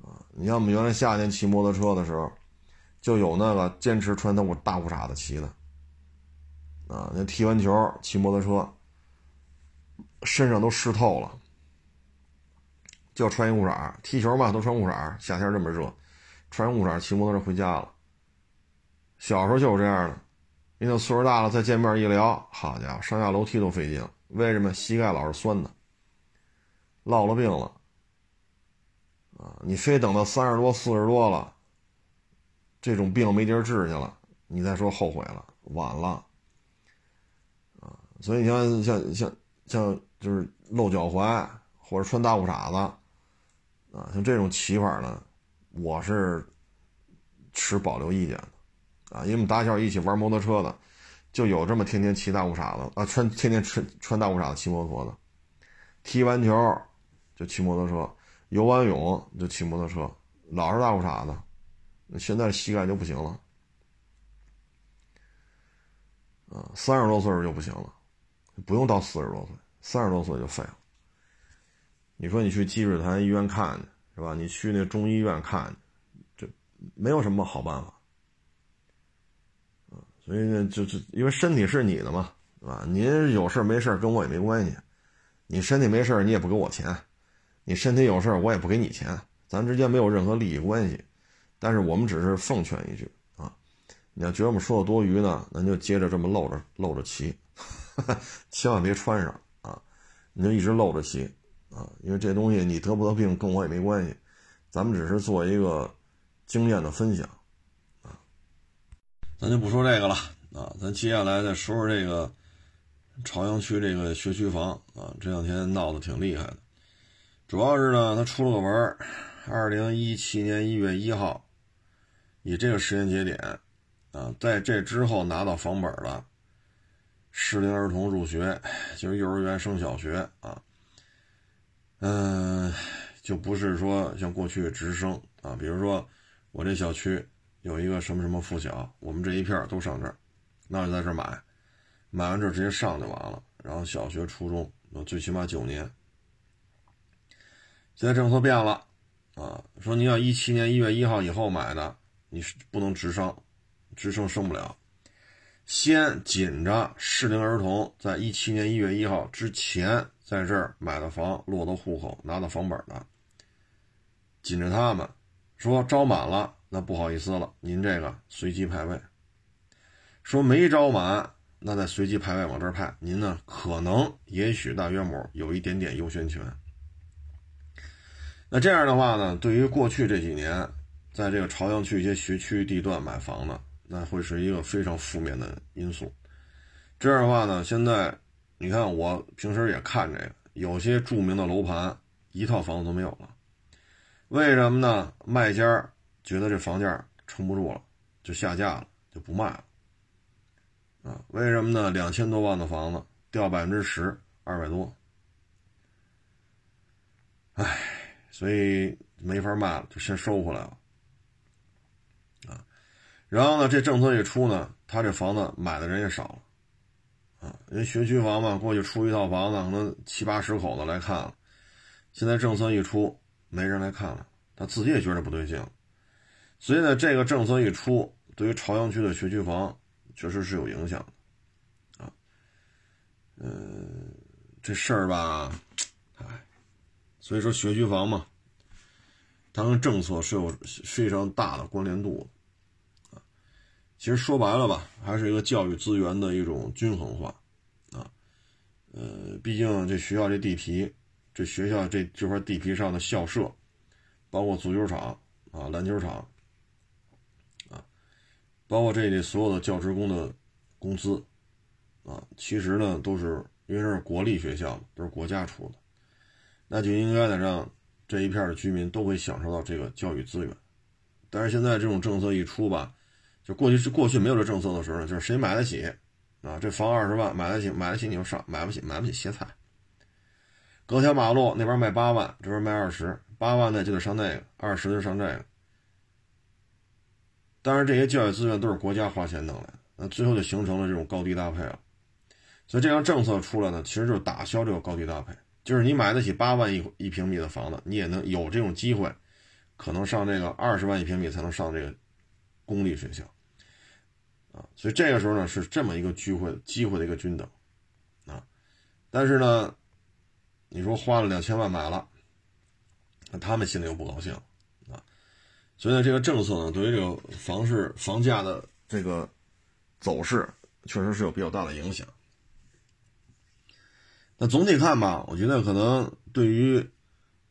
啊！你像我们原来夏天骑摩托车的时候，就有那个坚持穿那大裤衩子骑的啊，那踢完球骑摩托车。身上都湿透了，就要穿一裤衩踢球嘛，都穿裤衩夏天这么热，穿裤衩骑摩托车回家了。小时候就是这样的，你等岁数大了再见面一聊，好家伙，上下楼梯都费劲。为什么？膝盖老是酸的，落了病了。啊，你非等到三十多、四十多了，这种病没地儿治去了，你再说后悔了，晚了。啊，所以你像像像像。就是露脚踝或者穿大裤衩子，啊，像这种骑法呢，我是持保留意见的，啊，因为我们打小一起玩摩托车的，就有这么天天骑大裤衩子啊，穿天天穿穿大裤衩子骑摩托的，踢完球就骑摩托车，游完泳就骑摩托车，老是大裤衩子，现在膝盖就不行了，啊，三十多岁就不行了，不用到四十多岁。三十多岁就废了。你说你去积水潭医院看去是吧？你去那中医院看，这没有什么好办法。所以呢，就就因为身体是你的嘛，是吧？您有事没事跟我也没关系。你身体没事你也不给我钱；你身体有事我也不给你钱。咱之间没有任何利益关系。但是我们只是奉劝一句啊，你要觉得我们说的多余呢，咱就接着这么露着露着骑，千万别穿上。你就一直露着骑，啊，因为这东西你得不得病跟我也没关系，咱们只是做一个经验的分享，啊，咱就不说这个了，啊，咱接下来再说说这个朝阳区这个学区房，啊，这两天闹得挺厉害的，主要是呢，他出了个文，二零一七年一月一号，以这个时间节点，啊，在这之后拿到房本了。适龄儿童入学，就是幼儿园升小学啊，嗯，就不是说像过去直升啊，比如说我这小区有一个什么什么附小，我们这一片都上这儿，那就在这儿买，买完这直接上就完了，然后小学、初中，最起码九年。现在政策变了啊，说你要一七年一月一号以后买的，你是不能直升，直升升不了。先紧着适龄儿童在一七年一月一号之前在这儿买的房落的户口拿到房本的，紧着他们说招满了，那不好意思了，您这个随机排位。说没招满，那再随机排位往这儿派，您呢可能也许大约某有一点点优先权。那这样的话呢，对于过去这几年在这个朝阳区一些学区地段买房的。那会是一个非常负面的因素。这样的话呢，现在你看我平时也看这个，有些著名的楼盘一套房子都没有了。为什么呢？卖家觉得这房价撑不住了，就下架了，就不卖了。啊，为什么呢？两千多万的房子掉百分之十，二百多。唉，所以没法卖了，就先收回来了。然后呢，这政策一出呢，他这房子买的人也少了，啊，因为学区房嘛，过去出一套房子，可能七八十口子来看了，现在政策一出，没人来看了，他自己也觉得不对劲，所以呢，这个政策一出，对于朝阳区的学区房确实是有影响的，啊，嗯，这事儿吧，哎，所以说学区房嘛，它跟政策是有非常大的关联度的，其实说白了吧，还是一个教育资源的一种均衡化，啊，呃，毕竟这学校这地皮，这学校这这块地皮上的校舍，包括足球场啊、篮球场。啊包括这里所有的教职工的工资，啊，其实呢都是因为这是国立学校，都是国家出的，那就应该呢让这一片的居民都会享受到这个教育资源。但是现在这种政策一出吧，就过去是过去没有这政策的时候呢，就是谁买得起啊，这房二十万买得起，买得起你就上，买不起买不起歇菜。隔条马路那边卖八万，这边卖二十，八万呢就得上那个，二十就上这个。当然，这些教育资源都是国家花钱弄来的，那最后就形成了这种高低搭配了。所以这样政策出来呢，其实就是打消这个高低搭配，就是你买得起八万一一平米的房子，你也能有这种机会，可能上这个二十万一平米才能上这个公立学校啊。所以这个时候呢，是这么一个机会机会的一个均等啊。但是呢，你说花了两千万买了，那他们心里又不高兴。啊所以呢，这个政策呢，对于这个房市房价的这个走势，确实是有比较大的影响。那总体看吧，我觉得可能对于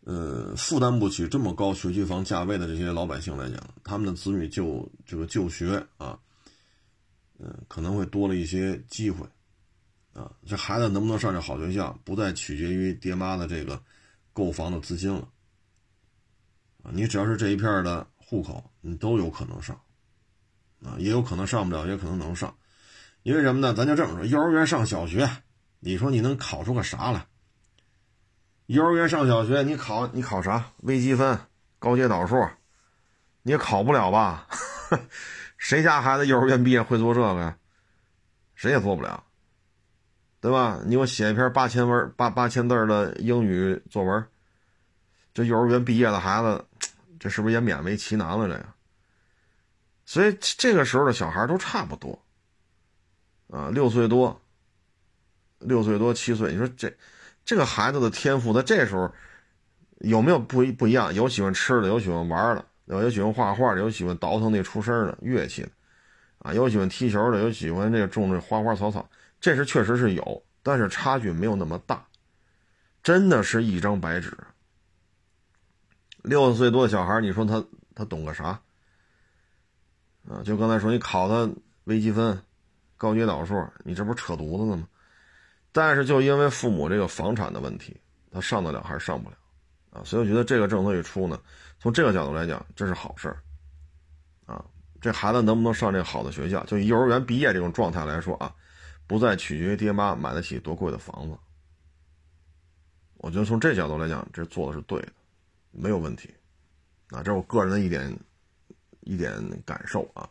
呃负担不起这么高学区房价位的这些老百姓来讲，他们的子女就这个就学啊，嗯，可能会多了一些机会啊。这孩子能不能上这好学校，不再取决于爹妈的这个购房的资金了啊。你只要是这一片的。户口你都有可能上，啊，也有可能上不了，也可能能上，因为什么呢？咱就这么说，幼儿园上小学，你说你能考出个啥来？幼儿园上小学，你考你考啥？微积分、高阶导数，你也考不了吧？谁家孩子幼儿园毕业会做这个呀？谁也做不了，对吧？你给我写一篇八千文、八八千字的英语作文，这幼儿园毕业的孩子。这是不是也勉为其难了？这个，所以这个时候的小孩都差不多，啊，六岁多，六岁多七岁，你说这这个孩子的天赋在这时候有没有不一不一样？有喜欢吃的，有喜欢玩的，有喜欢画画的，有喜欢倒腾那出声的乐器的，啊，有喜欢踢球的，有喜欢这个种这花花草草，这是确实是有，但是差距没有那么大，真的是一张白纸。六岁多的小孩，你说他他懂个啥？啊，就刚才说你考他微积分、高阶导数，你这不是扯犊子呢吗？但是就因为父母这个房产的问题，他上得了还是上不了？啊，所以我觉得这个政策一出呢，从这个角度来讲，这是好事儿。啊，这孩子能不能上这好的学校？就幼儿园毕业这种状态来说啊，不再取决于爹妈买得起多贵的房子。我觉得从这角度来讲，这做的是对的。没有问题，啊，这是我个人的一点一点感受啊。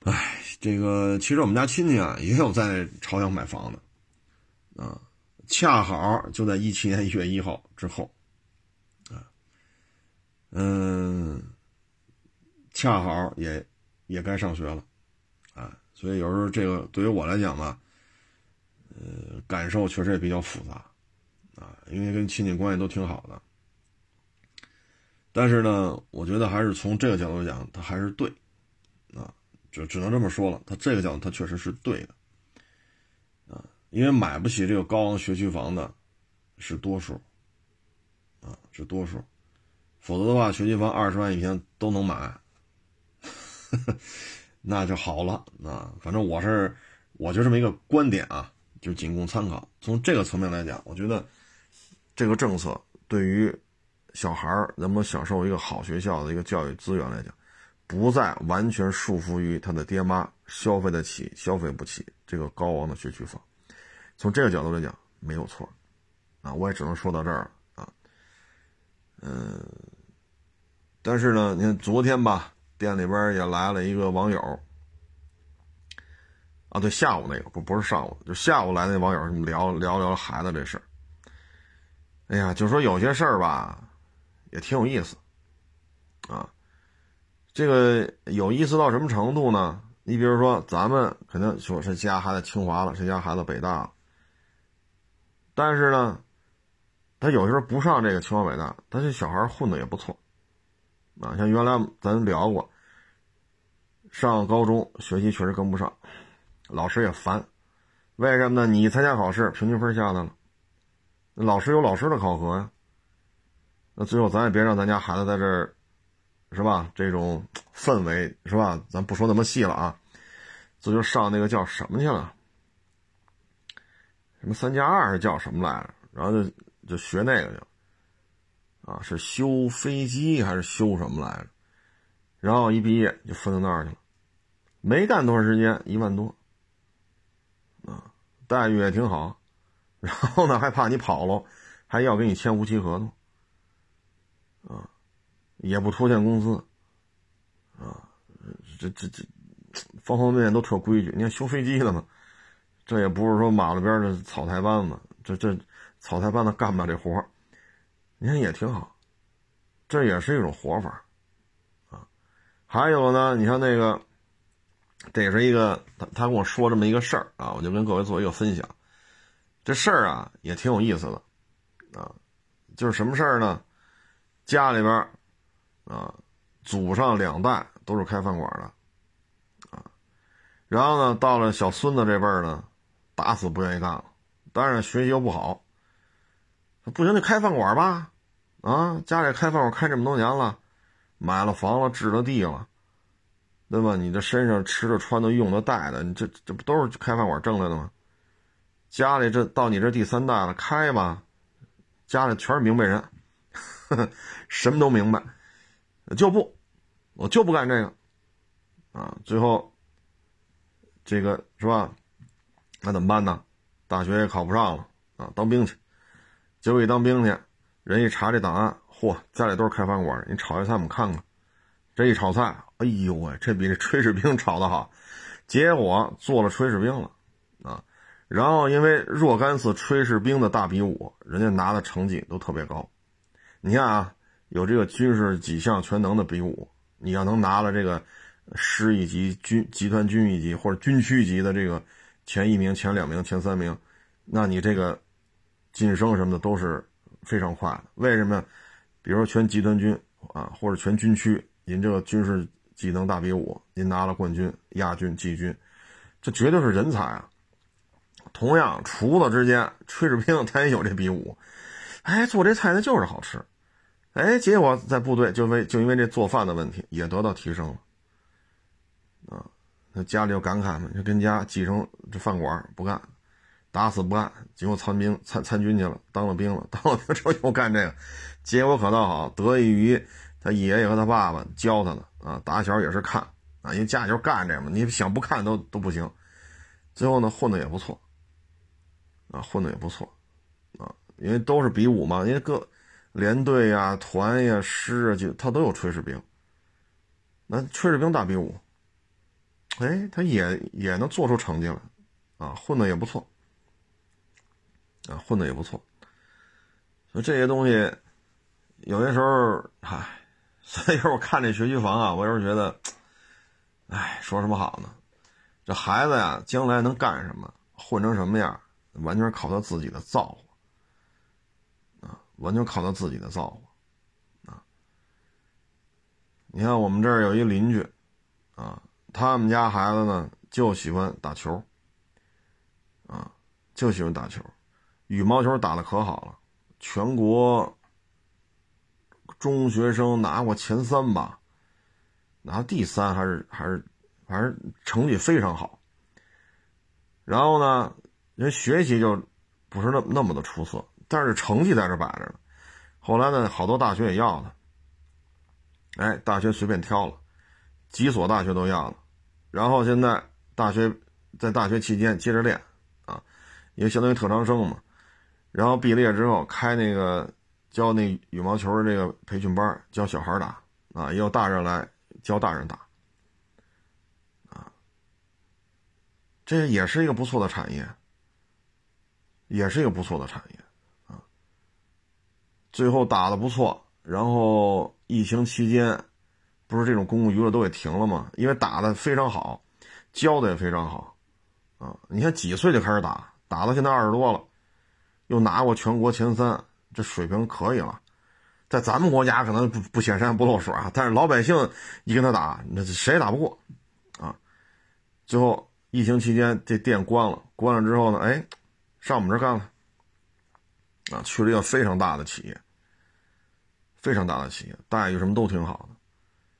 哎，这个其实我们家亲戚啊也有在朝阳买房的，啊，恰好就在一七年一月一号之后，嗯，恰好也也该上学了，啊，所以有时候这个对于我来讲吧，呃，感受确实也比较复杂，啊，因为跟亲戚关系都挺好的。但是呢，我觉得还是从这个角度讲，他还是对，啊，就只能这么说了。他这个角度，他确实是对的，啊，因为买不起这个高昂学区房的，是多数，啊，是多数，否则的话，学区房二十万一平都能买，那就好了。啊，反正我是，我就这么一个观点啊，就仅供参考。从这个层面来讲，我觉得这个政策对于。小孩能不能享受一个好学校的一个教育资源来讲，不再完全束缚于他的爹妈消费得起、消费不起这个高昂的学区房。从这个角度来讲，没有错。啊，我也只能说到这儿了。嗯，但是呢，你看昨天吧，店里边也来了一个网友。啊，对，下午那个不不是上午，就下午来那网友聊聊聊孩子这事儿。哎呀，就说有些事儿吧。也挺有意思，啊，这个有意思到什么程度呢？你比如说，咱们肯定说谁家孩子清华了，谁家孩子北大了。但是呢，他有时候不上这个清华北大，他这小孩混的也不错。啊，像原来咱聊过，上高中学习确实跟不上，老师也烦。为什么呢？你参加考试，平均分下来了，老师有老师的考核呀。那最后咱也别让咱家孩子在这儿，是吧？这种氛围是吧？咱不说那么细了啊。这就上那个叫什么去了？什么三加二是叫什么来着？然后就就学那个去了。啊，是修飞机还是修什么来着？然后一毕业就分到那儿去了，没干多长时间，一万多，啊，待遇也挺好，然后呢还怕你跑了，还要给你签无期合同，啊，也不拖欠工资，啊，这这这方方面面都特规矩。你看修飞机的嘛，这也不是说马路边的草台班子，这这草台班子干不了这活儿。你看也挺好，这也是一种活法，啊，还有呢，你像那个，这也是一个他他跟我说这么一个事儿啊，我就跟各位做一个分享。这事儿啊也挺有意思的，啊，就是什么事儿呢？家里边啊，祖上两代都是开饭馆的，啊，然后呢，到了小孙子这辈儿呢，打死不愿意干了，当然学习又不好。不行，就开饭馆吧，啊，家里开饭馆开这么多年了，买了房了，置了地了，对吧？你这身上吃的、穿的、用的、带的，你这这不都是开饭馆挣来的吗？家里这到你这第三代了，开吧，家里全是明白人，呵 呵什么都明白，就不，我就不干这个，啊，最后这个是吧？那怎么办呢？大学也考不上了，啊，当兵去。结果一当兵去，人一查这档案，嚯，家里都是开饭馆的你炒一菜我们看看，这一炒菜，哎呦喂，这比这炊事兵 炒的好。结果做了炊事兵了，啊，然后因为若干次炊事兵的大比武，人家拿的成绩都特别高。你看啊，有这个军事几项全能的比武，你要能拿了这个师一级、军集团军一级或者军区级的这个前一名、前两名、前三名，那你这个。晋升什么的都是非常快的。为什么？比如说全集团军啊，或者全军区，您这个军事技能大比武，您拿了冠军、亚军、季军，这绝对是人才啊！同样，厨子之间，炊事兵他也有这比武，哎，做这菜呢就是好吃，哎，结果在部队就为就因为这做饭的问题也得到提升了，啊，那家里有感慨嘛，就跟家继承这饭馆不干。打死不干，结果参兵参参军去了，当了兵了，当了兵之后又干这个，结果可倒好，得益于他爷爷和他爸爸教他的啊，打小也是看啊，因为家里就干这个嘛，你想不看都都不行，最后呢混的也不错，啊混的也不错，啊，因为都是比武嘛，因为各连队呀、团呀、师啊，就他都有炊事兵，那炊事兵大比武，哎，他也也能做出成绩来，啊，混的也不错。啊，混的也不错，所以这些东西，有些时候，嗨，所以说我看这学区房啊，我有时候觉得，哎，说什么好呢？这孩子呀，将来能干什么，混成什么样，完全靠他自己的造化，啊，完全靠他自己的造化，啊，你看我们这儿有一邻居，啊，他们家孩子呢就喜欢打球，啊，就喜欢打球。羽毛球打的可好了，全国中学生拿过前三吧，拿第三还是还是反正成绩非常好。然后呢，人学习就不是那那么的出色，但是成绩在这摆着呢。后来呢，好多大学也要他，哎，大学随便挑了，几所大学都要了。然后现在大学在大学期间接着练啊，因为相当于特长生嘛。然后毕了业之后开那个教那羽毛球的这个培训班，教小孩打啊，也有大人来教大人打，啊，这也是一个不错的产业，也是一个不错的产业啊。最后打的不错，然后疫情期间不是这种公共娱乐都给停了吗？因为打的非常好，教的也非常好，啊，你看几岁就开始打，打到现在二十多了，又拿过全国前三，这水平可以了。在咱们国家可能不不显山不露水啊，但是老百姓一跟他打，那谁也打不过，啊，最后疫情期间这店关了，关了之后呢，哎，上我们这干了，啊，去了一个非常大的企业，非常大的企业，待遇什么都挺好的，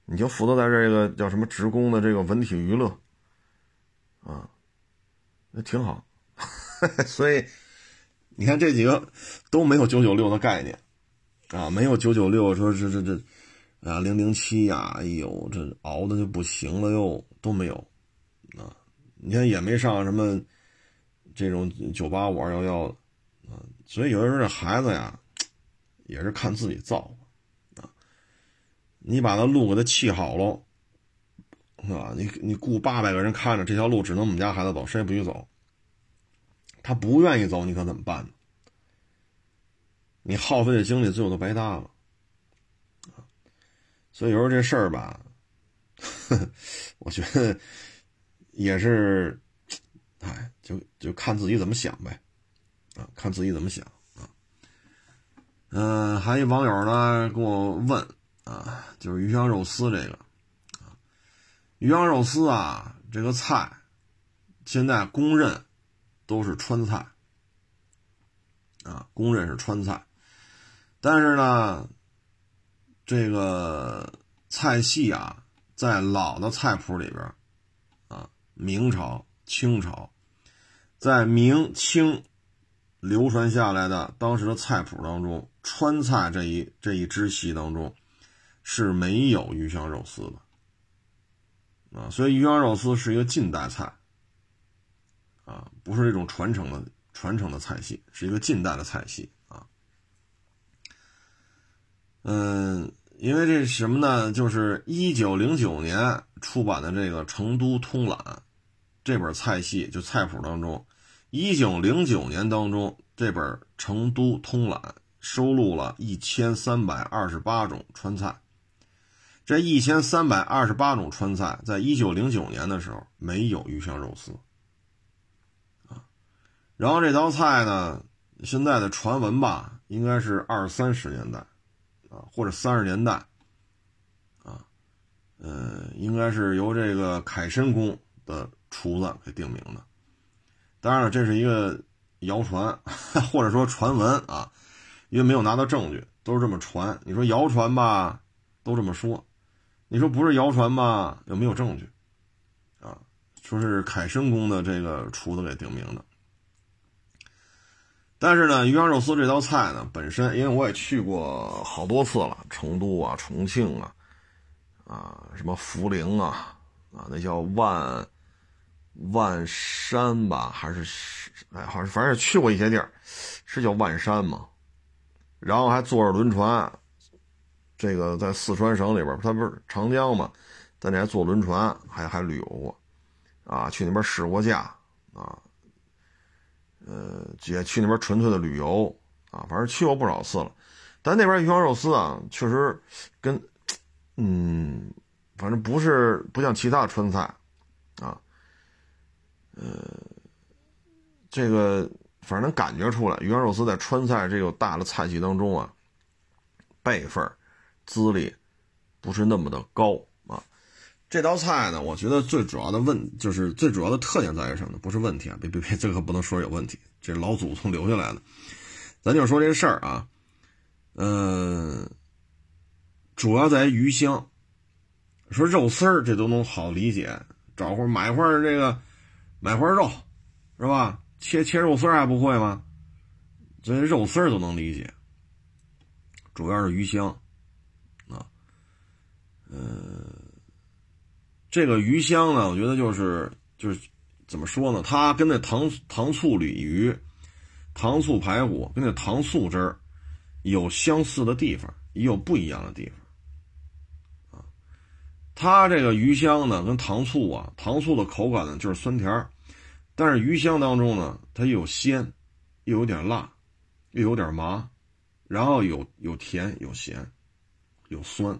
你就负责在这个叫什么职工的这个文体娱乐，啊，那挺好，所以你看这几个都没有九九六的概念。啊，没有九九六，说这这这，啊零零七呀，哎呦，这熬的就不行了又都没有，啊，你看也没上什么这种九八五二幺幺的，啊，所以有的时候这孩子呀，也是看自己造，啊，你把那路给他砌好了，啊，你你雇八百个人看着这条路只能我们家孩子走，谁也不许走，他不愿意走，你可怎么办呢？你耗费的精力最后都白搭了，所以有时候这事儿吧，我觉得也是，哎，就就看自己怎么想呗，啊，看自己怎么想啊。嗯，还有网友呢跟我问啊，就是鱼香肉丝这个啊，鱼香肉丝啊这个菜，现在公认都是川菜。啊，公认是川菜。但是呢，这个菜系啊，在老的菜谱里边，啊，明朝、清朝，在明清流传下来的当时的菜谱当中，川菜这一这一支系当中是没有鱼香肉丝的，啊，所以鱼香肉丝是一个近代菜，啊，不是这种传承的传承的菜系，是一个近代的菜系啊。嗯，因为这是什么呢？就是一九零九年出版的这个《成都通览》这本菜系，就菜谱当中，一九零九年当中这本《成都通览》收录了一千三百二十八种川菜。这一千三百二十八种川菜，在一九零九年的时候没有鱼香肉丝。然后这道菜呢，现在的传闻吧，应该是二三十年代。啊，或者三十年代，啊，呃，应该是由这个凯申宫的厨子给定名的。当然了，这是一个谣传，或者说传闻啊，因为没有拿到证据，都是这么传。你说谣传吧，都这么说；你说不是谣传吧，又没有证据，啊，说是凯申宫的这个厨子给定名的。但是呢，鱼香肉丝这道菜呢，本身因为我也去过好多次了，成都啊、重庆啊，啊，什么涪陵啊，啊，那叫万万山吧，还是哎，好像反正也去过一些地儿，是叫万山吗？然后还坐着轮船，这个在四川省里边，它不是长江嘛，在那还坐轮船，还还旅游过，啊，去那边试过驾，啊。呃，也去那边纯粹的旅游啊，反正去过不少次了。但那边鱼香肉丝啊，确实跟，嗯，反正不是不像其他川菜啊，呃，这个反正能感觉出来，鱼香肉丝在川菜这个大的菜系当中啊，辈分、资历不是那么的高。这道菜呢，我觉得最主要的问就是最主要的特点在于什么呢？不是问题啊，别别别，这个可不能说有问题，这老祖宗留下来的。咱就说这事儿啊，嗯，主要在于鱼香。说肉丝儿这都能好理解，找块买块这个买块肉，是吧？切切肉丝还不会吗？这肉丝儿都能理解，主要是鱼香啊，嗯。这个鱼香呢，我觉得就是就是怎么说呢？它跟那糖糖醋鲤鱼、糖醋排骨跟那糖醋汁儿有相似的地方，也有不一样的地方啊。它这个鱼香呢，跟糖醋啊，糖醋的口感呢就是酸甜儿，但是鱼香当中呢，它又有鲜，又有点辣，又有点麻，然后有有甜有咸，有酸。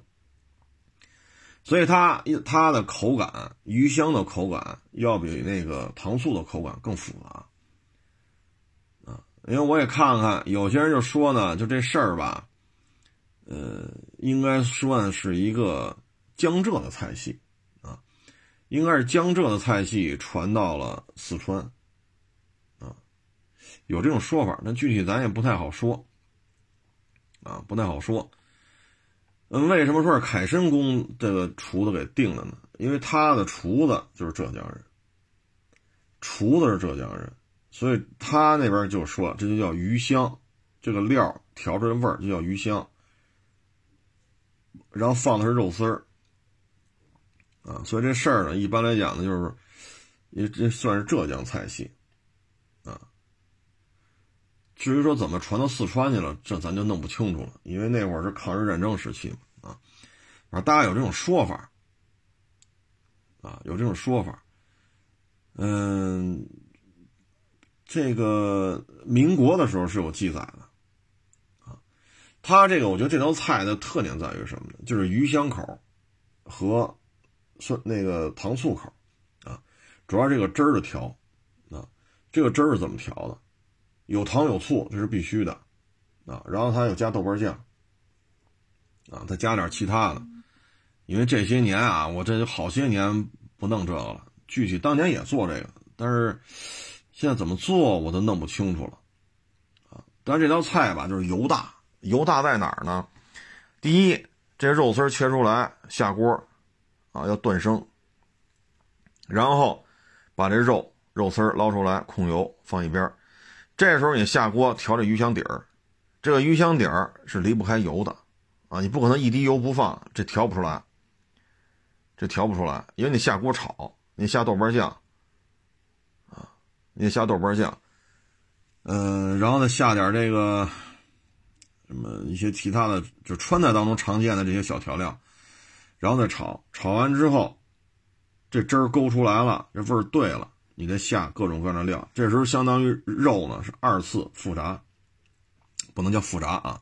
所以它它的口感，鱼香的口感要比那个糖醋的口感更复杂啊。因为我也看看，有些人就说呢，就这事儿吧，呃，应该算是一个江浙的菜系啊，应该是江浙的菜系传到了四川啊，有这种说法，但具体咱也不太好说啊，不太好说。嗯，为什么说是凯申宫这个厨子给定的呢？因为他的厨子就是浙江人，厨子是浙江人，所以他那边就说这就叫鱼香，这个料调出来味儿就叫鱼香。然后放的是肉丝儿，啊，所以这事儿呢，一般来讲呢，就是也这算是浙江菜系，至于说怎么传到四川去了，这咱就弄不清楚了，因为那会儿是抗日战争时期嘛，啊，反正大家有这种说法，啊，有这种说法，嗯，这个民国的时候是有记载的，啊，他这个我觉得这道菜的特点在于什么呢？就是鱼香口和酸那个糖醋口，啊，主要这个汁儿的调，啊，这个汁儿是怎么调的？有糖有醋，这是必须的，啊，然后他又加豆瓣酱，啊，再加点其他的，因为这些年啊，我这好些年不弄这个了。具体当年也做这个，但是现在怎么做我都弄不清楚了，啊，但这道菜吧，就是油大，油大在哪儿呢？第一，这肉丝切出来下锅，啊，要断生，然后把这肉肉丝捞出来，控油放一边。这时候你下锅调这鱼香底儿，这个鱼香底儿是离不开油的，啊，你不可能一滴油不放，这调不出来，这调不出来，因为你下锅炒，你下豆瓣酱，啊，你下豆瓣酱，嗯，然后再下点这个什么一些其他的，就川菜当中常见的这些小调料，然后再炒，炒完之后，这汁儿勾出来了，这味儿对了。你再下各种各样的料，这时候相当于肉呢是二次复炸，不能叫复炸啊，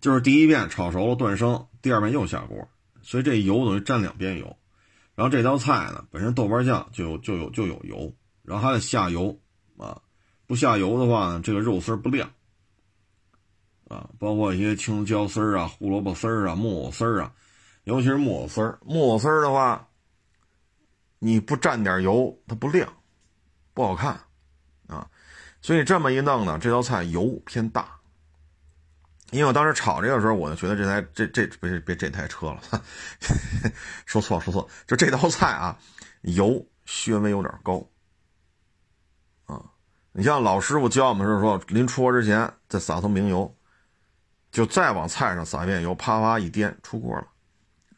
就是第一遍炒熟了断生，第二遍又下锅，所以这油等于沾两边油。然后这道菜呢本身豆瓣酱就有就有就有油，然后还得下油啊，不下油的话呢这个肉丝不亮啊，包括一些青椒丝啊、胡萝卜丝啊、木偶丝啊，尤其是木偶丝，木偶丝的话，你不蘸点油它不亮。不好看，啊，所以这么一弄呢，这道菜油偏大。因为我当时炒这个时候，我就觉得这台这这别别这台车了，说错说错，就这道菜啊，油稍微有点高。啊，你像老师傅教我们是说，临出锅之前再撒层明油，就再往菜上撒一遍油，啪啪一颠出锅了，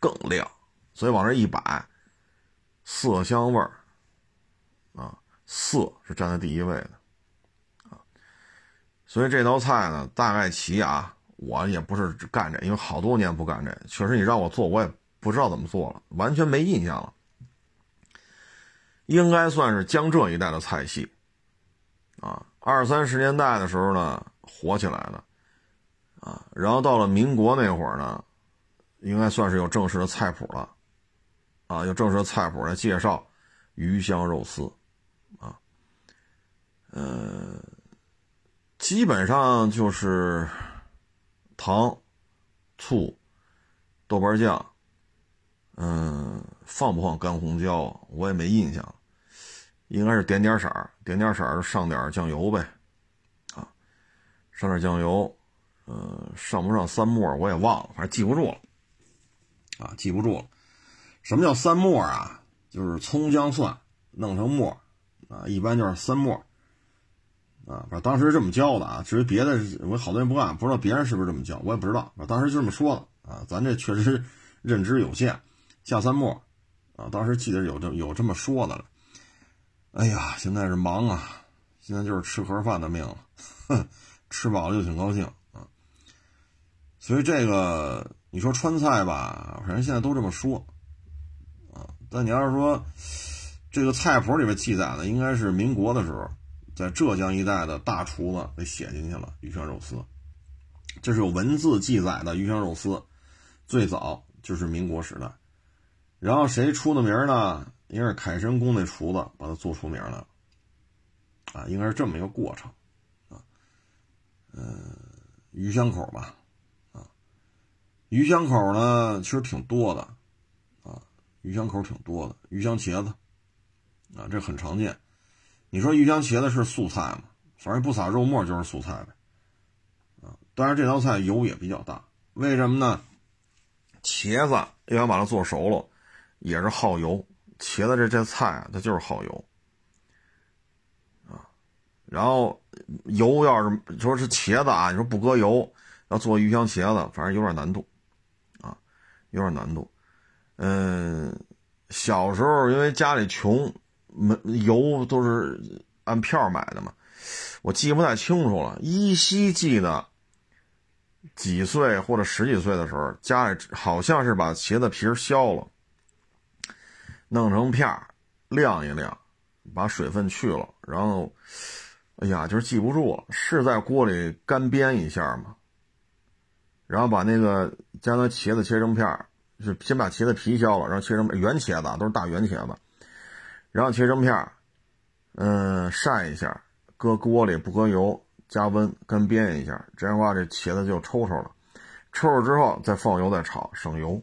更亮。所以往这一摆，色香味儿。色是站在第一位的，啊，所以这道菜呢，大概齐啊，我也不是干这，因为好多年不干这，确实你让我做，我也不知道怎么做了，完全没印象了。应该算是江浙一带的菜系，啊，二三十年代的时候呢，火起来的，啊，然后到了民国那会儿呢，应该算是有正式的菜谱了，啊，有正式的菜谱来介绍鱼香肉丝。呃，基本上就是糖、醋、豆瓣酱，嗯，放不放干红椒我也没印象，应该是点点色儿，点点色儿上点酱油呗，啊，上点酱油，呃，上不上三沫我也忘了，反正记不住了，啊，记不住了。什么叫三沫啊？就是葱姜蒜弄成沫，啊，一般就是三沫。啊，反正当时这么教的啊。至于别的，我好多人不干，不知道别人是不是这么教，我也不知道。啊当时就这么说的啊。咱这确实认知有限，下三沫啊。当时记得有这有这么说的了。哎呀，现在是忙啊，现在就是吃盒饭的命了，哼，吃饱了就挺高兴啊。所以这个你说川菜吧，反正现在都这么说啊。但你要是说这个菜谱里面记载的，应该是民国的时候。在浙江一带的大厨子给写进去了鱼香肉丝，这是有文字记载的鱼香肉丝，最早就是民国时代，然后谁出的名呢？应该是凯神宫那厨子把它做出名了，啊，应该是这么一个过程，啊，嗯，鱼香口吧，啊，鱼香口呢其实挺多的，啊，鱼香口挺多的，鱼香茄子，啊，这很常见。你说鱼香茄子是素菜吗？反正不撒肉末就是素菜呗，啊，当然这道菜油也比较大，为什么呢？茄子要想把它做熟了，也是耗油。茄子这这菜啊，它就是耗油，啊，然后油要是说是茄子啊，你说不搁油要做鱼香茄子，反正有点难度，啊，有点难度。嗯，小时候因为家里穷，没油都是按票买的嘛，我记不太清楚了，依稀记得几岁或者十几岁的时候，家里好像是把茄子皮削了。弄成片，晾一晾，把水分去了，然后，哎呀，就是记不住了，是在锅里干煸一下嘛，然后把那个将那茄子切成片儿，是先把茄子皮削了，然后切成圆茄子，都是大圆茄子，然后切成片儿，嗯，晒一下，搁锅里不搁油，加温干煸一下，这样的话这茄子就抽抽了，抽抽之后再放油再炒，省油，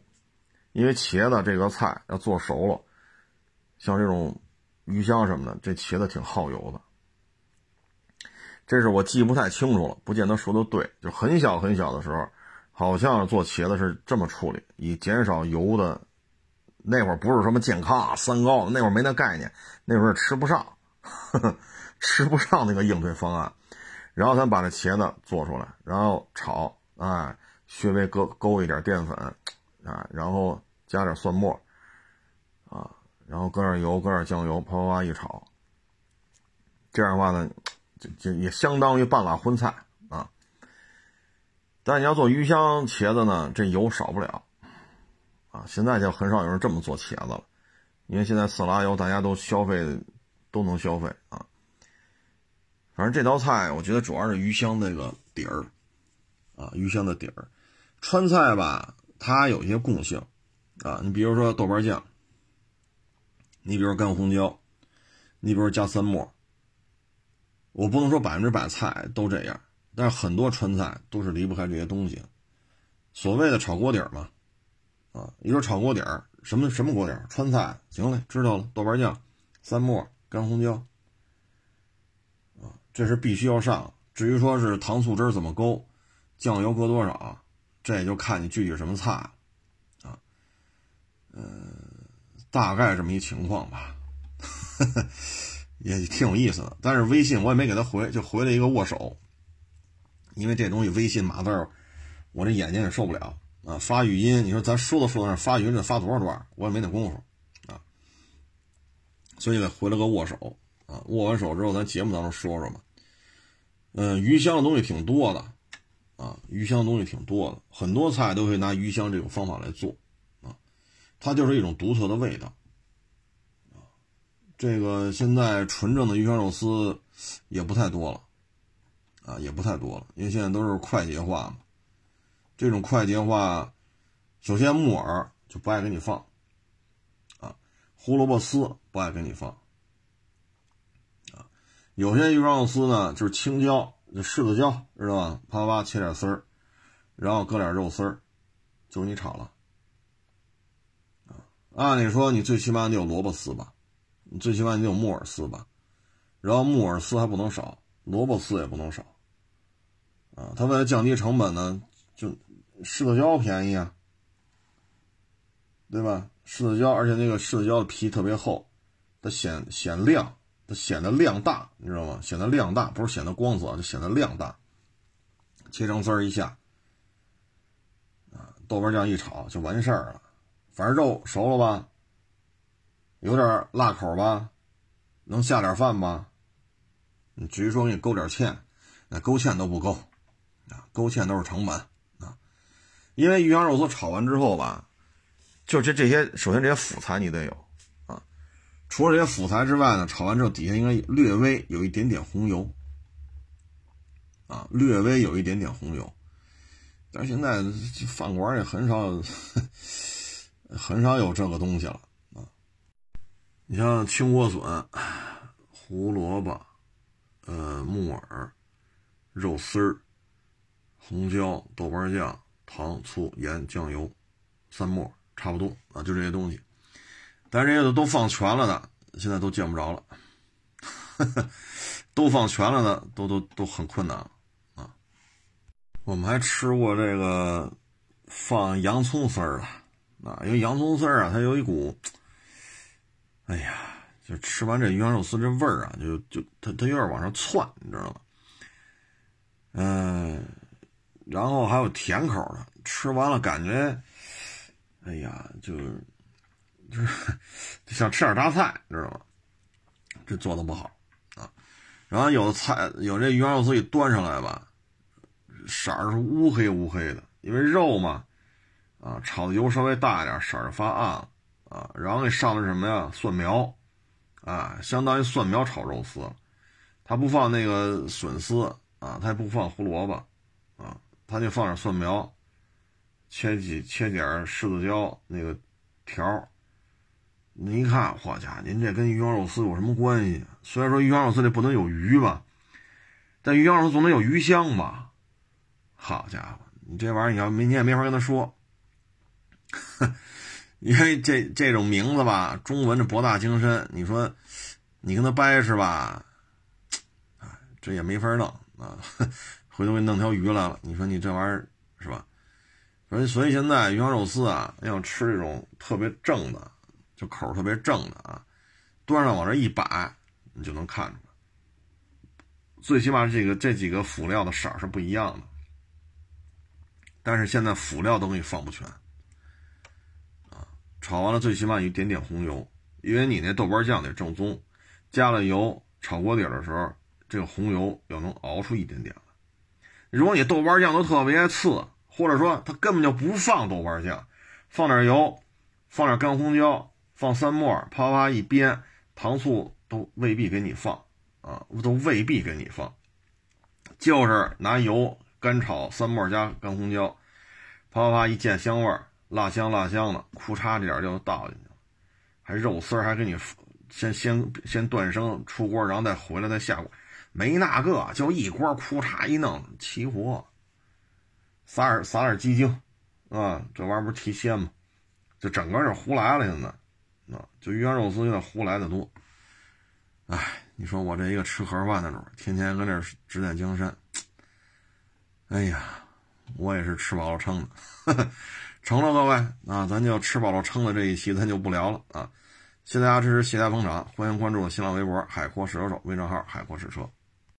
因为茄子这个菜要做熟了。像这种鱼香什么的，这茄子挺耗油的。这是我记不太清楚了，不见得说的对。就很小很小的时候，好像做茄子是这么处理，以减少油的。那会儿不是什么健康啊三高，那会儿没那概念，那会儿吃不上，吃不上那个应对方案。然后咱把这茄子做出来，然后炒，哎，稍微勾勾一点淀粉，啊，然后加点蒜末，啊。然后搁点油，搁点酱油，啪啪啪一炒。这样的话呢，就就也相当于半碗荤菜啊。但你要做鱼香茄子呢，这油少不了啊。现在就很少有人这么做茄子了，因为现在色拉油大家都消费都能消费啊。反正这道菜我觉得主要是鱼香那个底儿啊，鱼香的底儿。川菜吧，它有一些共性啊，你比如说豆瓣酱。你比如干红椒，你比如加三末，我不能说百分之百菜都这样，但是很多川菜都是离不开这些东西。所谓的炒锅底嘛，啊，一说炒锅底儿，什么什么锅底儿？川菜，行嘞，知道了，豆瓣酱、三末、干红椒，啊，这是必须要上。至于说是糖醋汁怎么勾，酱油搁多少，这也就看你具体什么菜，啊，嗯。大概这么一情况吧，也挺有意思的。但是微信我也没给他回，就回了一个握手，因为这东西微信码字，我这眼睛也受不了啊。发语音，你说咱说都说到那，发语音得发多少段，我也没那功夫啊。所以给回了个握手啊。握完手之后，咱节目当中说说嘛。嗯，鱼香的东西挺多的啊，鱼香的东西挺多的，很多菜都可以拿鱼香这种方法来做。啊它就是一种独特的味道，这个现在纯正的鱼香肉丝也不太多了，啊，也不太多了，因为现在都是快捷化嘛。这种快捷化，首先木耳就不爱给你放，啊，胡萝卜丝不爱给你放，啊，有些鱼香肉丝呢就是青椒，柿子椒，知道吧？啪啪切点丝儿，然后搁点肉丝儿，就给你炒了。按理说，你最起码得有萝卜丝吧，你最起码得有木耳丝吧，然后木耳丝还不能少，萝卜丝也不能少，啊，他为了降低成本呢，就柿子椒便宜啊，对吧？柿子椒，而且那个柿子椒的皮特别厚，它显显亮，它显得量大，你知道吗？显得量大，不是显得光泽，就显得量大。切成丝儿一下，啊，豆瓣酱一炒就完事儿了。反正肉熟了吧，有点辣口吧，能下点饭吧？你至于说给你勾点芡，那勾芡都不够，啊，勾芡都是成本。因为鱼香肉丝炒完之后吧，就这这些，首先这些辅材你得有啊。除了这些辅材之外呢，炒完之后底下应该略微有一点点红油，啊，略微有一点点红油。但是现在饭馆也很少。很少有这个东西了啊。你像青莴笋、胡萝卜、呃木耳、肉丝儿、红椒、豆瓣酱、糖、醋、盐、酱油、三末，差不多啊，就这些东西。但这些都都放全了的，现在都见不着了。都放全了的，都都都很困难啊。我们还吃过这个放洋葱丝儿的啊，因为洋葱丝儿啊，它有一股，哎呀，就吃完这鱼香肉丝这味儿啊，就就它它有点往上窜，你知道吗？嗯，然后还有甜口的，吃完了感觉，哎呀，就 就是想吃点榨菜，知道吗？这做的不好啊。然后有的菜有这鱼香肉丝一端上来吧，色儿是乌黑乌黑的，因为肉嘛，啊，炒的油稍微大一点，色儿发暗啊。然后给上的什么呀？蒜苗，啊，相当于蒜苗炒肉丝，他不放那个笋丝。啊，他也不放胡萝卜，啊，他就放点蒜苗，切几切点柿子椒那个条您一看，嚯家伙，您这跟鱼香肉丝有什么关系？虽然说鱼香肉丝里不能有鱼吧，但鱼香肉丝总得有鱼香吧？好家伙，你这玩意儿你要没你也没法跟他说，因为这这种名字吧，中文这博大精深，你说你跟他掰是吧？这也没法弄。啊，回头给你弄条鱼来了，你说你这玩意儿是吧？所以所以现在鱼香肉丝啊，要吃这种特别正的，就口特别正的啊，端上往这一摆，你就能看出来。最起码这个这几个辅料的色儿是不一样的，但是现在辅料都给你放不全啊。炒完了最起码一点点红油，因为你那豆瓣酱得正宗，加了油炒锅底的时候。这个红油要能熬出一点点。如果你豆瓣酱都特别次，或者说他根本就不放豆瓣酱，放点油，放点干红椒，放三末，啪啪一煸，糖醋都未必给你放啊，都未必给你放，就是拿油干炒三末加干红椒，啪啪啪一见香味儿，辣香辣香的，库嚓这点就倒进去了，还肉丝儿还给你先先先断生出锅，然后再回来再下锅。没那个，就一锅，裤嚓一弄，齐活。撒点撒点鸡精，啊，这玩意儿不是提鲜吗？就整个就胡来了，现在，啊，就鱼香肉丝有点胡来的多。哎，你说我这一个吃盒饭的主，天天搁这指点江山。哎呀，我也是吃饱了撑的，成了各位啊，咱就吃饱了撑的这一期咱就不聊了啊。谢谢大家支持，谢谢大家捧场，欢迎关注我新浪微博“海阔试车手”微账号“海阔试车”。